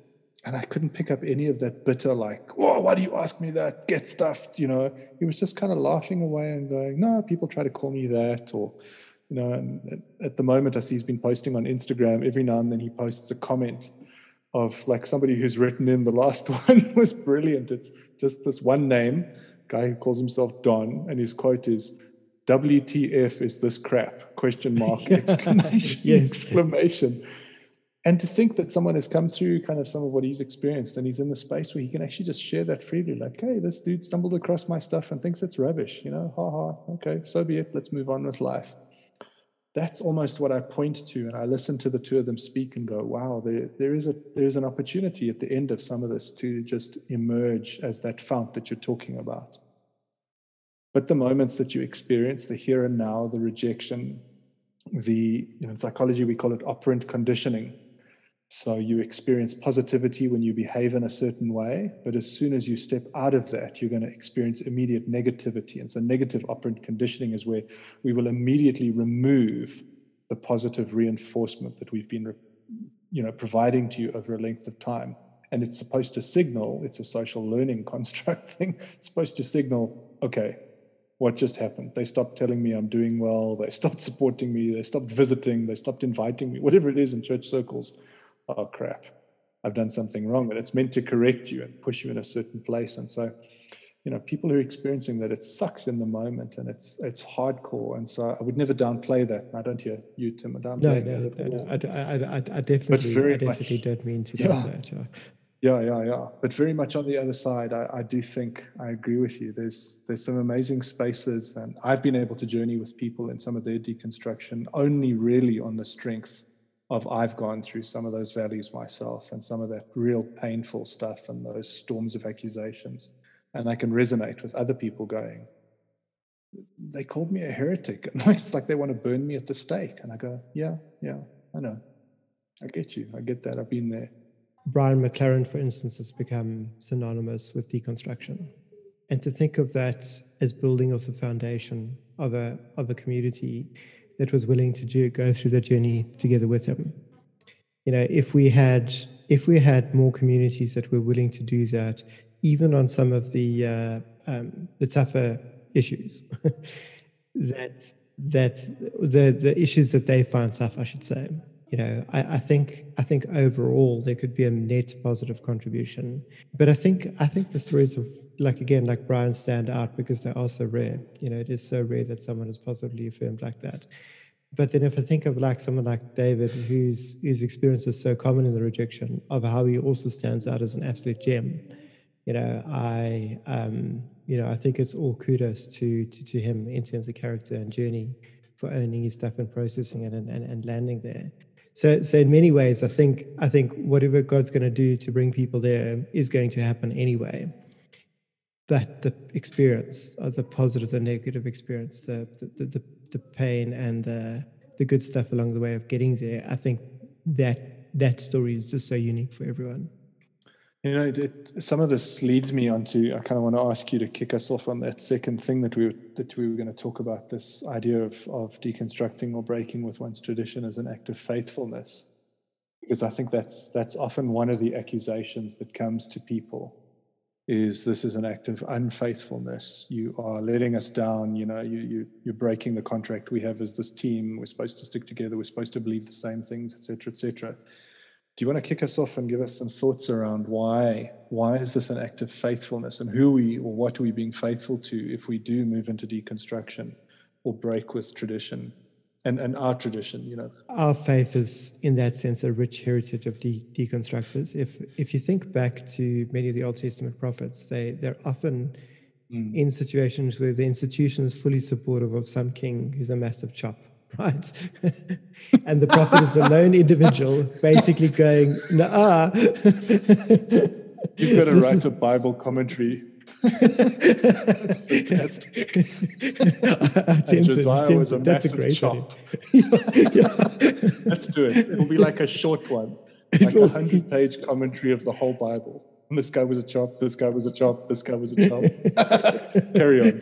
And I couldn't pick up any of that bitter, like, "Whoa, why do you ask me that? Get stuffed," you know. He was just kind of laughing away and going, "No, people try to call me that," or, you know. And at the moment, I see he's been posting on Instagram. Every now and then, he posts a comment of like somebody who's written in the last (laughs) one was brilliant. It's just this one name, guy who calls himself Don, and his quote is WTF is this crap? Question (laughs) mark, exclamation, (laughs) yes. exclamation. And to think that someone has come through kind of some of what he's experienced and he's in the space where he can actually just share that freely, like, hey, this dude stumbled across my stuff and thinks it's rubbish, you know, ha ha, okay, so be it, let's move on with life that's almost what I point to. And I listen to the two of them speak and go, wow, there, there is a there's an opportunity at the end of some of this to just emerge as that fount that you're talking about. But the moments that you experience, the here and now, the rejection, the, you know, in psychology we call it operant conditioning so you experience positivity when you behave in a certain way, but as soon as you step out of that, you're going to experience immediate negativity. And so negative operant conditioning is where we will immediately remove the positive reinforcement that we've been you know providing to you over a length of time. And it's supposed to signal, it's a social learning (laughs) construct thing, it's supposed to signal, okay, what just happened? They stopped telling me I'm doing well, they stopped (laughs) supporting me, they stopped visiting, they stopped inviting me, whatever it is in church circles oh crap, I've done something wrong. And it's meant to correct you and push you in a certain place. And so, you know, people who are experiencing that, it sucks in the moment and it's it's hardcore. And so I would never downplay that. I don't hear you, Tim, I downplay no, no, no, no. I, I, I, I definitely, I definitely much, don't mean to do yeah. that. Yeah. Yeah, yeah, yeah. But very much on the other side, I, I, do think I agree with you. There's there's some amazing spaces, and I've been able to journey with people in some of their deconstruction only really on the strength of I've gone through some of those valleys myself and some of that real painful stuff and those storms of accusations. And I can resonate with other people going, they called me a heretic. (laughs) And it's like they want to burn me at the stake. And I go, yeah, yeah, I know. I get you. I get that. I've been there. Brian McLaren, for instance, has become synonymous with deconstruction. And to think of that as building of the foundation of a, of a community that was willing to do, go through the journey together with him. You know, if we had if we had more communities that were willing to do that, even on some of the uh, um, the tougher issues, (laughs) that that the the issues that they find tough, I should say. You know, I, I think I think overall there could be a net positive contribution. But I think I think the stories of like again like Brian stand out because they're also rare. You know, it is so rare that someone is positively affirmed like that. But then if I think of like someone like David, whose whose experience is so common in the rejection, of how he also stands out as an absolute gem, you know, I um, you know, I think it's all kudos to to, to him in terms of character and journey for owning his stuff and processing it and, and, and landing there. So, so in many ways, I think I think whatever God's going to do to bring people there is going to happen anyway but the experience, uh, the positive, the negative experience, the the, the, the pain and the, the good stuff along the way of getting there, I think that that story is just so unique for everyone. You know, it, some of this leads me on to. I kind of want to ask you to kick us off on that second thing that we were, that we were going to talk about. This idea of of deconstructing or breaking with one's tradition as an act of faithfulness, because I think that's that's often one of the accusations that comes to people is this is an act of unfaithfulness. You are letting us down. You know, you, you, you're breaking the contract we have as this team. We're supposed to stick together. We're supposed to believe the same things, etc., etc. Do you want to kick us off and give us some thoughts around why why is this an act of faithfulness and who we or what are we being faithful to if we do move into deconstruction or break with tradition? And, and our tradition, you know. Our faith is, in that sense, a rich heritage of de- deconstructors. If if you think back to many of the Old Testament prophets, they they're often mm. in situations where the institution is fully supportive of some king who's a massive chop, (laughs) right? and the prophet is a lone (laughs) individual, basically going, "Nah." You've got to write is, a Bible commentary Fantastic. (laughs) Uh, was a That's a great chop. (laughs) yeah. Let's do it. It'll be like a short one, like a hundred-page commentary of the whole Bible. this guy was a chop, this guy was a chop, this guy was a chop. (laughs) Carry on.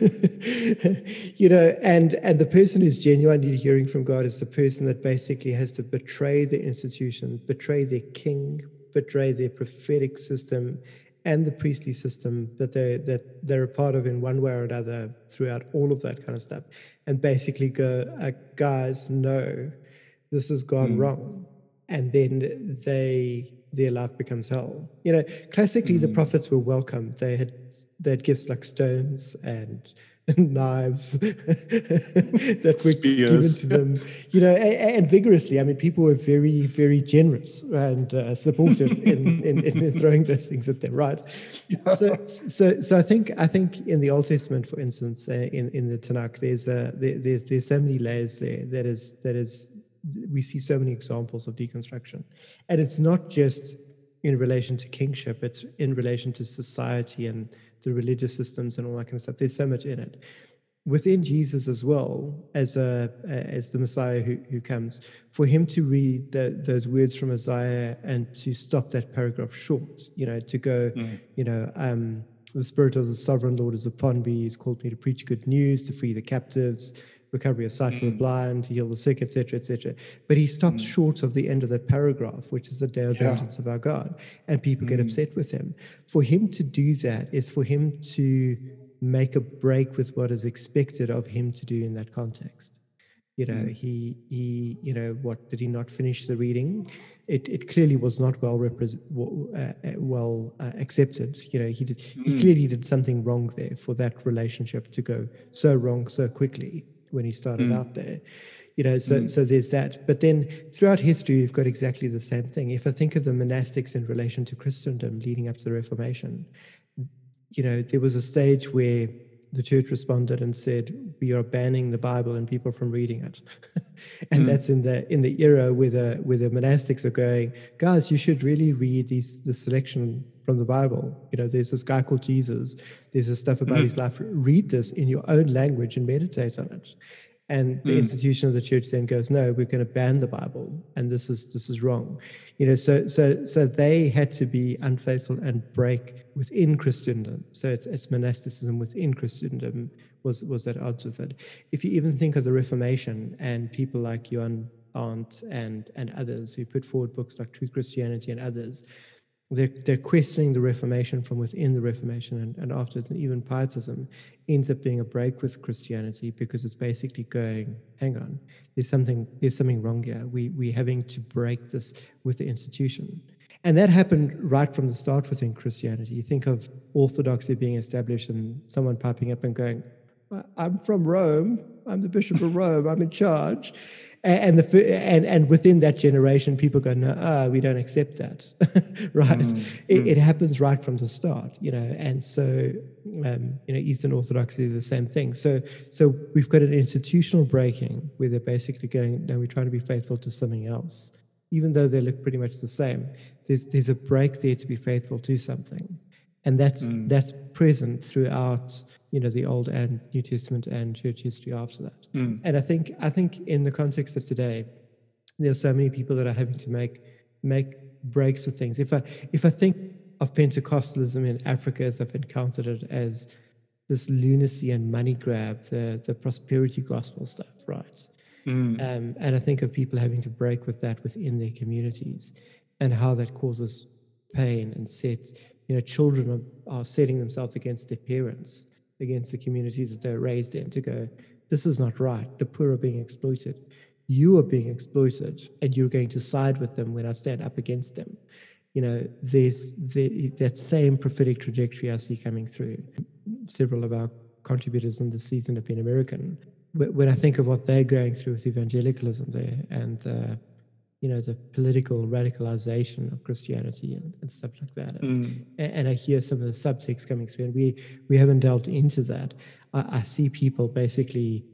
you know, and and the person who's genuinely hearing from God is the person that basically has to betray the institution, betray their king, betray their prophetic system and the priestly system that they that they're a part of in one way or another throughout all of that kind of stuff, and basically go, uh, guys, no, this has gone mm. wrong, and then they their life becomes hell. You know, classically, mm. the prophets were welcome. They had they had gifts like stones and, and (laughs) knives (laughs) that were given to them. You know, and, and, vigorously. I mean, people were very, very generous and uh, supportive (laughs) in, in, in, throwing those things at them. Right. Yeah. So, so, so I think I think in the Old Testament, for instance, uh, in in the Tanakh, there's a there, there's there's so many layers there that is that is we see so many examples of deconstruction. And it's not just in relation to kingship, it's in relation to society and the religious systems and all that kind of stuff. There's so much in it. Within Jesus as well, as a as the Messiah who, who comes, for him to read the, those words from Isaiah and to stop that paragraph short, you know, to go, mm. you know, um, the Spirit of the Sovereign Lord is upon me. He's called me to preach good news, to free the captives, recovery of sight mm. for the blind, to heal the sick, etc., etc. But he stops mm. short of the end of that paragraph, which is the day of yeah. vengeance of our God, and people mm. get upset with him. For him to do that is for him to make a break with what is expected of him to do in that context. You know, mm. he he you know what did he not finish the reading? It, it clearly was not well represent, uh, uh, well uh, accepted. You know, he did he mm. clearly did something wrong there for that relationship to go so wrong so quickly when he started mm. out there. You know, so mm. so there's that. But then throughout history, you've got exactly the same thing. If I think of the monastics in relation to Christendom leading up to the Reformation, you know, there was a stage where the church responded and said, "We are banning the Bible and people from reading it," (laughs) and mm. that's in the in the era where the where the monastics are going, guys, you should really read these the selection from the Bible. You know, there's this guy called Jesus. There's this stuff about mm. his life. Read this in your own language and meditate on it. And the mm. institution of the church then goes, no, we're going to ban the Bible, and this is this is wrong. You know, so so so they had to be unfaithful and break within Christendom. So it's it's monasticism within Christendom was was at odds with it. If you even think of the Reformation and people like Johann Arndt and and others who put forward books like True Christianity and others, they're, they're questioning the Reformation from within the Reformation, and, and afterwards, and even Pietism ends up being a break with Christianity because it's basically going, hang on, there's something there's something wrong here. We we're having to break this with the institution. And that happened right from the start within Christianity. You think of orthodoxy being established and someone popping up and going, I'm from Rome. I'm the Bishop of Rome. I'm in charge and the and and within that generation, people go, no, uh, we don't accept that, (laughs) right? Mm, it, mm. it, happens right from the start, you know, and so um, you know, Eastern Orthodoxy the same thing. So so we've got an institutional breaking where they're basically going, no, we're trying to be faithful to something else, even though they look pretty much the same. There's there's a break there to be faithful to something, and that's mm. that's present throughout you know the Old and New Testament and church history after that. Mm. And I think I think in the context of today, there are so many people that are having to make make breaks with things. If I if I think of Pentecostalism in Africa as I've encountered it as this lunacy and money grab, the the prosperity gospel stuff, right? Mm. Um, and I think of people having to break with that within their communities, and how that causes pain and sets. You know, children are, are setting themselves against their parents against the community that they're raised in to go, this is not right. The poor are being exploited. You are being exploited, and you're going to side with them when I stand up against them. You know, there's the, that same prophetic trajectory I see coming through. Several of our contributors in the season have been American. When I think of what they're going through with evangelicalism there and uh, you know the political radicalization of Christianity and, and stuff like that. Mm. And, and, I hear some of the subtext coming through, and we we haven't delved into that. I, I, see people basically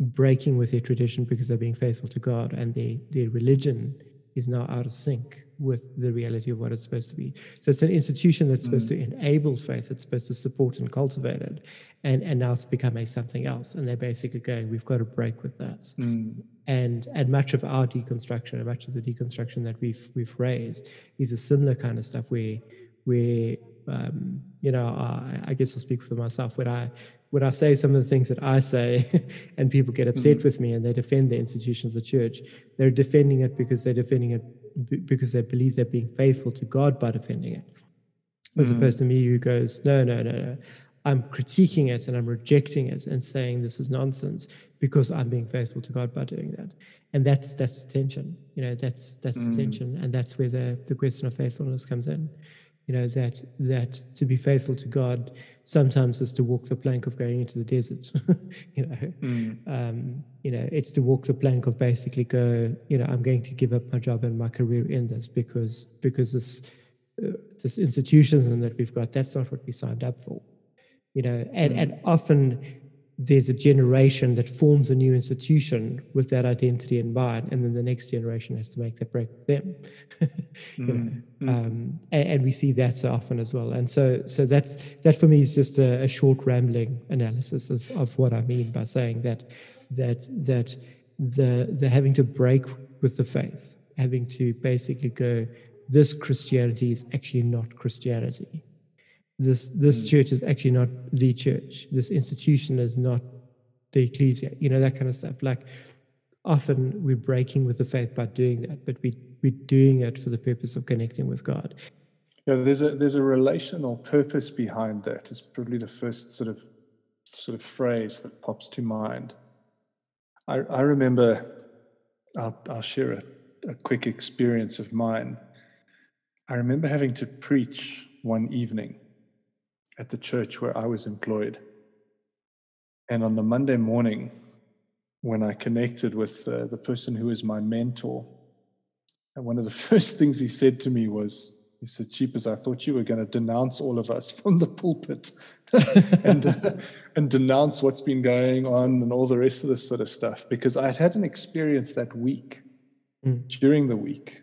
breaking with their tradition because they're being faithful to God, and their their religion is now out of sync with the reality of what it's supposed to be. So it's an institution that's supposed mm. to enable faith, it's supposed to support and cultivate it. And and now it's become a something else. And they're basically going, we've got to break with that. Mm. And and much of our deconstruction and much of the deconstruction that we've we've raised is a similar kind of stuff where where Um, you know, I, I, guess I'll speak for myself. When I when I say some of the things that I say, (laughs) and people get upset mm-hmm. with me and they defend the institution of the church, they're defending it because they're defending it because they believe they're being faithful to God by defending it, as mm-hmm. opposed to me who goes, no, no, no, no. I'm critiquing it and I'm rejecting it and saying this is nonsense because I'm being faithful to God by doing that. And that's that's tension. You know, that's that's mm. tension. And that's where the, the question of faithfulness comes in. You know, that that to be faithful to God sometimes is to walk the plank of going into the desert. (laughs) you know. Mm. Um, you know, it's to walk the plank of basically go, you know, I'm going to give up my job and my career in this because because this uh, this institution that we've got, that's not what we signed up for you know and, mm. and often there's a generation that forms a new institution with that identity in mind and then the next generation has to make that break with them (laughs) you mm. know mm. um, and, and, we see that so often as well and so so that's that for me is just a, a short rambling analysis of, of what i mean by saying that that that the the having to break with the faith having to basically go this christianity is actually not christianity this this mm. church is actually not the church. This institution is not the ecclesia you know that kind of stuff. Like often we're breaking with the faith by doing that but we we're doing it for the purpose of connecting with god. Yeah there's a there's a relational purpose behind that is probably the first sort of sort of phrase that pops to mind. I i remember i'll, I'll share a, a quick experience of mine. I remember having to preach one evening at the church where I was employed. And on the Monday morning, when I connected with uh, the person who is my mentor, and one of the (laughs) first things he said to me was, he said, Cheapers, I thought you were going to denounce all of us (laughs) from the pulpit (laughs) and, uh, and denounce what's been going on and all the rest of this sort of stuff. Because I had had an experience that week, mm. during the week.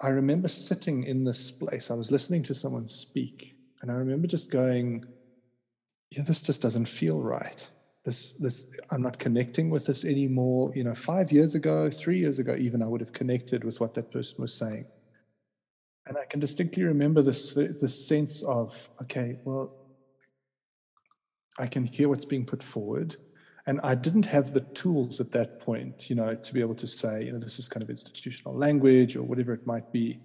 I remember sitting in this place, I was listening to someone speak, and I remember just going, yeah, this just doesn't feel right. This, this, I'm not connecting with this anymore. You know, five years ago, three years ago, even I would have connected with what that person was saying. And I can distinctly remember this, this sense of, okay, well, I can hear what's being put forward. And I didn't have the tools at that point, you know, to be able to say, you know, this is kind of institutional language or whatever it might be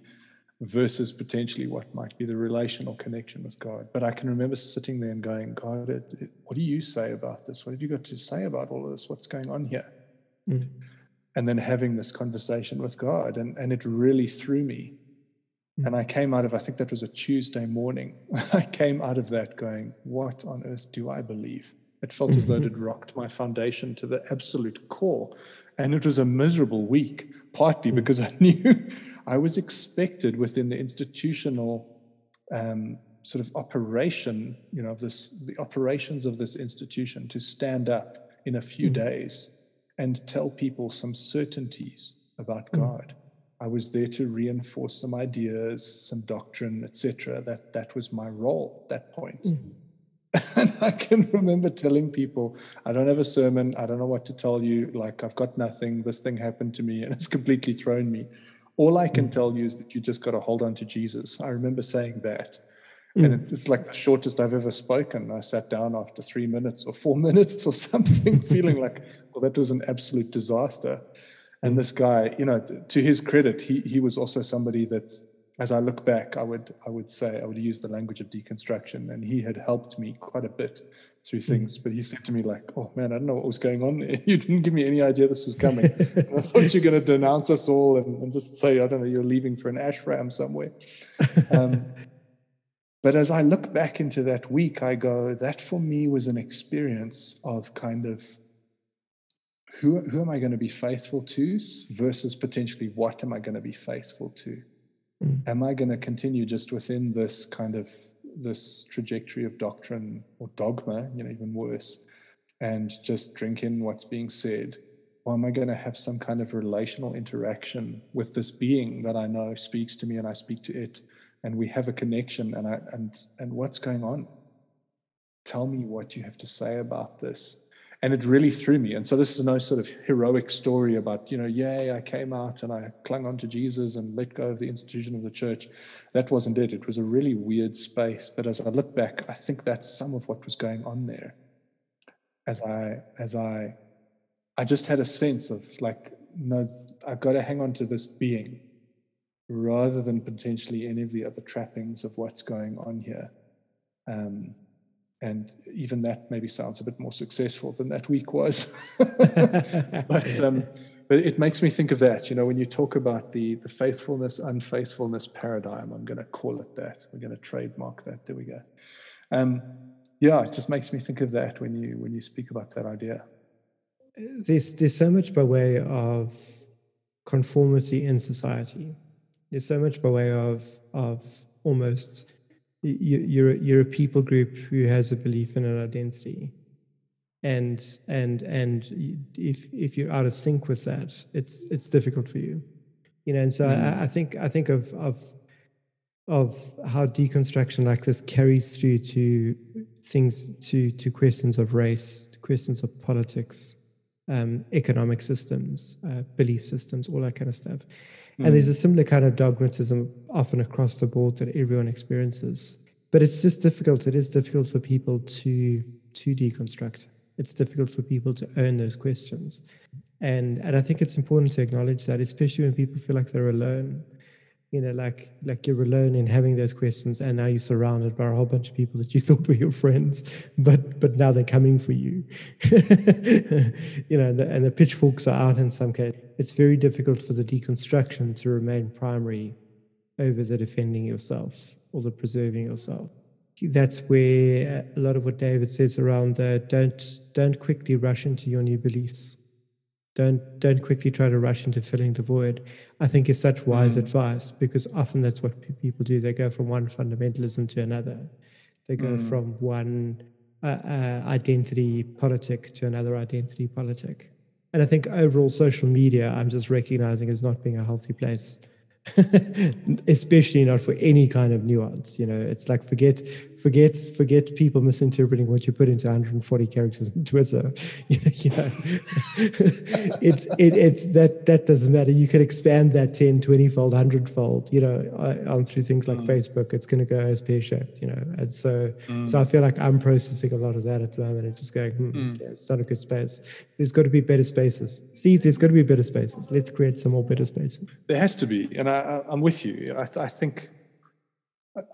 versus potentially what might be the relational connection with God. But I can remember sitting there and going, God, it, it, what do you say about this? What have you got to say about all of this? What's going on here? Mm. And then having this conversation with God, and, and it really threw me. Mm. And I came out of, I think that was a Tuesday morning. (laughs) I came out of that going, what on earth do I believe? It felt as though it had rocked my foundation to the absolute core. And it was a miserable week, partly mm. because I (laughs) knew I was expected within the institutional um, sort of operation, you know, of this the operations of this institution to stand up in a few mm. days and tell people some certainties about mm. God. I was there to reinforce some ideas, some doctrine, etc. That that was my role at that point. Mm. (laughs) And I can remember telling people, I don't have a sermon. I don't know what to tell you. Like, I've got nothing. This thing happened to me and it's completely thrown me. All I can mm. tell you is that you just got to hold on to Jesus. I remember saying that. Mm. And it's like the shortest I've ever spoken. I sat down after three minutes or four (laughs) minutes or something, feeling like, well, that was an absolute disaster. And this guy, you know, to his credit, he he was also somebody that, as I look back, I would I would say I would use the language of deconstruction, and he had helped me quite a bit through things. But he said to me, like, oh man, I don't know what was going on there. (laughs) You didn't give me any idea this was coming. (laughs) I thought you were going to denounce us all and, and, just say, I don't know, you're leaving for an ashram somewhere. (laughs) Um, but as I look back into that week, I go, that for me was an experience of kind of who, who am I going to be faithful to versus potentially what am I going to be faithful to? Mm. Am I going to continue just within this kind of this trajectory of doctrine or dogma, you know, even worse, and just drink in what's being said? Or am I going to have some kind of relational interaction with this being that I know speaks to me and I speak to it, and we have a connection? And I and and what's going on? Tell me what you have to say about this. And it really threw me. And so this is no sort of heroic story about, you know, yay, I came out and I clung on to Jesus and let go of the institution of the church. That wasn't it. It was a really weird space. But as I look back, I think that's some of what was going on there. As I as I I just had a sense of like, no, I've got to hang on to this being rather than potentially any of the other trappings of what's going on here. Um, and even that maybe sounds a bit more successful than that week was. (laughs) but um, but it makes me think of that. You know, when you talk about the the faithfulness unfaithfulness paradigm, I'm going to call it that. We're going to trademark that. There we go. Um, yeah, it just makes me think of that when you when you speak about that idea. There's there's so much by way of conformity in society. There's so much by way of of almost you're you're a people group who has a belief in an identity. And and and if if you're out of sync with that it's it's difficult for you. You know and so mm. I, I, think i think of of of how deconstruction like this carries through to things to to questions of race questions of politics um, economic systems uh, belief systems all that kind of stuff Mm. And there's a similar kind of dogmatism often across the board that everyone experiences. But it's just difficult. It is difficult for people to to deconstruct. It's difficult for people to own those questions. And and I think it's important to acknowledge that, especially when people feel like they're alone you know, like like you're alone in having those questions, and now you're surrounded by a whole bunch of people that you (laughs) thought were your friends, but but now they're coming for you. (laughs) you know, and the, and the pitchforks are out in some case. It's very difficult for the deconstruction to remain primary over the defending yourself or the preserving yourself. That's where a lot of what David says around the don't don't quickly rush into your new beliefs don't don't quickly try to rush into filling the void i think is such wise mm. advice because often that's what people do they go from one fundamentalism to another they go mm. from one uh, uh, identity politic to another identity politic and i think overall social media i'm just recognizing as not being a healthy place (laughs) especially not for any kind of nuance you know. It's like forget forget forget people misinterpreting what you put into 140 characters on twitter. (laughs) You know, you know. (laughs) It's it, it's that that doesn't matter. You can expand that 10 20 fold 100 fold you know on through things like mm. facebook. It's going to go as pear-shaped you know. And so mm. so i feel like i'm processing a lot of that at the moment and just going hmm, mm. yeah, it's not a good space. There's got to be better spaces. Steve there's got to be better spaces. Let's create some more better spaces. There has to be and I, i'm with you. I, I think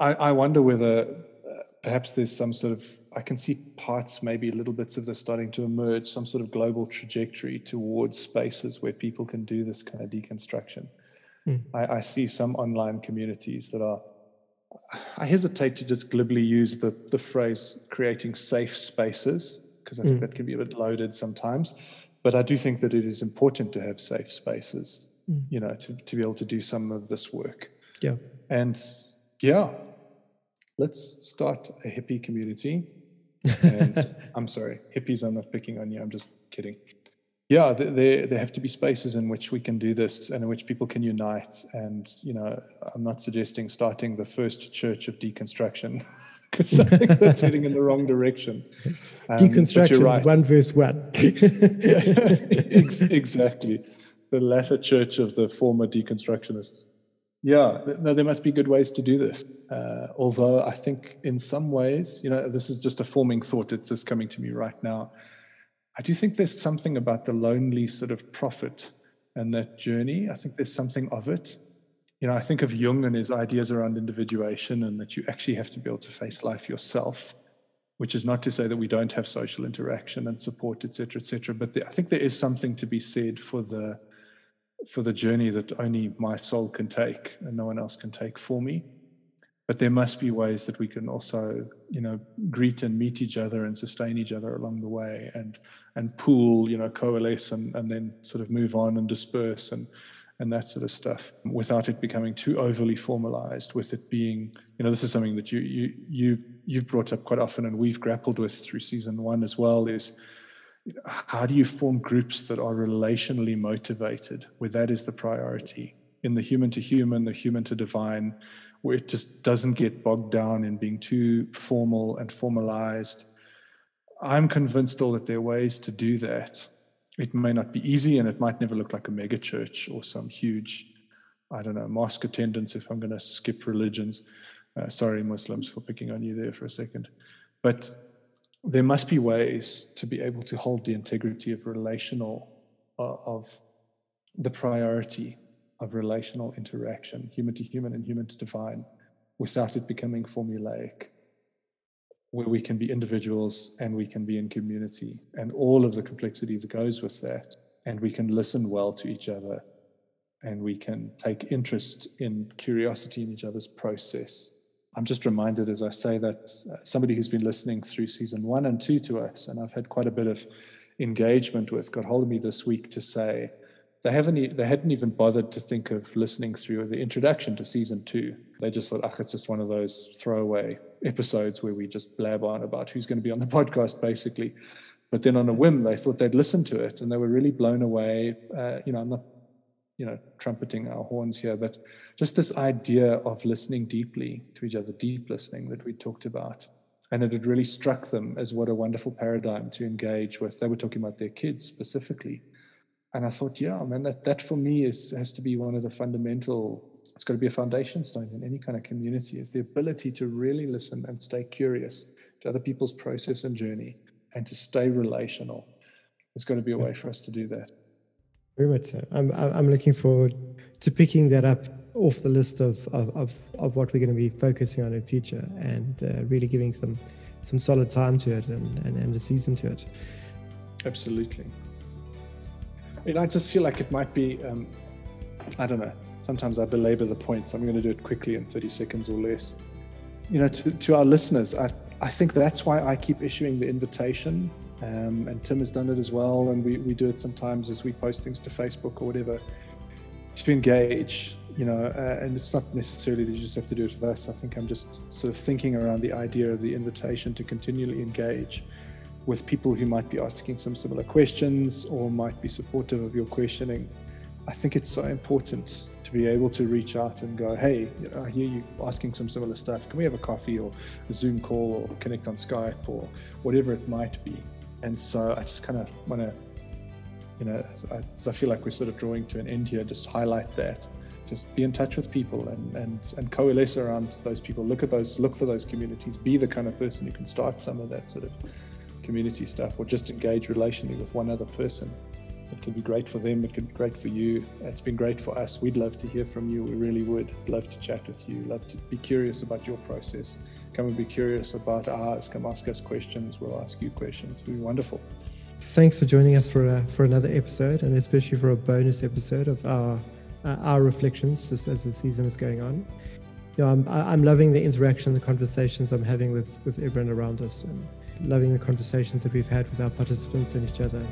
I, I wonder whether perhaps there's some sort of I can see parts, maybe little bits of this starting to emerge, some sort of global trajectory towards spaces where people can do this kind of deconstruction. Mm. I, I, see some online communities that are. I hesitate to just glibly use the the phrase creating safe spaces because I think mm. that can be a bit loaded sometimes. But I do think that it is important to have safe spaces, mm. you know, to, to be able to do some of this work. Yeah. And yeah, let's start a hippie community. (laughs) And I'm sorry, hippies, I'm not picking on you. I'm just kidding. Yeah, there, there have to be spaces in which we can do this and in which people can unite. And, you know, I'm not suggesting starting the first church of deconstruction (laughs) because I think that's heading in the wrong direction. (laughs) Um, deconstruction right. one verse one. exactly. The latter church of the former deconstructionists. Yeah, no, there must be good ways to do this. Uh, although I think in some ways, you know, this is just a forming thought. It's just coming to me right now. I do think there's something about the lonely sort of prophet and that journey. I think there's something of it. You know, I think of Jung and his ideas around individuation and that you actually have to be able to face life yourself, which is not to say that we don't have social interaction and support, et cetera, et cetera. But the, I think there is something to be said for the for the journey that only my soul can take and no one else can take for me. But there must be ways that we can also, you know, greet and meet each other and sustain each other along the way and and pool, you know, coalesce and, and then sort of move on and disperse and and that sort of stuff without it becoming too overly formalized, with it being, you know, this is something that you you you've you've brought up quite often and we've grappled with through season one as well, is how do you form groups that are relationally motivated, where that is the priority in the human to human, the human to divine, where it just doesn't get bogged down in being too formal and formalized. I'm convinced still that there are ways to do that. It may not be easy and it might never look like a mega church or some huge, I don't know, mosque attendance if I'm going to skip religions. Uh, sorry, Muslims, for picking on you there for a second. But there must be ways to be able to hold the integrity of relational, uh, of the priority of relational interaction, human to human and human to divine, without it becoming formulaic, where we can be individuals and we can be in community, and all of the complexity that goes with that. And we can listen well to each other, and we can take interest in curiosity in each other's process. I'm just reminded as I say that uh, somebody who's been listening through season one and two to us, and I've had quite a bit of engagement with, got hold of me this week to say, they haven't they hadn't even bothered to think of listening through the introduction to season two. They just thought, ah, it's just one of those throwaway episodes where we just blab on about who's going to be on the (laughs) podcast, basically. But then on a whim, they thought they'd listen to it, and they were really blown away. Uh, you know, I'm not, you know, trumpeting our horns here, but just this idea of listening deeply to each other, deep listening that we talked about, and it had really struck them as what a wonderful paradigm to engage with. They were talking about their kids specifically and I thought, yeah, man, that that for me is has to be one of the fundamental. It's got to be a foundation stone in any kind of community. Is the ability to really listen and stay curious to other people's process and journey, and to stay relational. There's got to be a way for us to do that. Very much so. I'm I'm looking forward to picking that up off the list of of, of, of what we're going to be focusing on in future, and uh, really giving some some solid time to it and, and, and a season to it. Absolutely. And I just feel like it might be, um, I don't know. Sometimes I belabor the point, so I'm going to do it quickly in 30 seconds or less. You know, to, to our listeners, I, I think that's why I keep issuing the invitation. Um, and Tim has done it as well. And we, we do it sometimes as we post things to Facebook or whatever to engage, you know, uh, and it's not necessarily that you just have to do it with us. I think I'm just sort of thinking around the idea of the invitation to continually engage with people who might be asking some similar questions or might be supportive of your questioning. I think it's so important to be able to reach out and go, hey, I hear you asking some similar stuff. Can we have a coffee or a Zoom call or connect on Skype or whatever it might be? And so I just kind of want to, you know, as I feel like we're sort of drawing to an end here, just highlight that. Just be in touch with people and, and, and coalesce around those people. Look at those, look for those communities. Be the kind of person who can start some of that sort of community stuff or just engage relationally with one other person. It can be great for them, it can be great for you. It's been great for us. We'd love to hear from you. We really would love to chat with you, love to be curious about your process. Come and be curious about ours. Come ask us questions. We'll ask you questions. It'll be wonderful. Thanks for joining us for a, for another episode, and especially for a bonus episode of our uh, our reflections just as the season is going on. You know, I'm I'm loving the interaction, the conversations I'm having with with everyone around us, and loving the conversations that we've had with our participants and each other.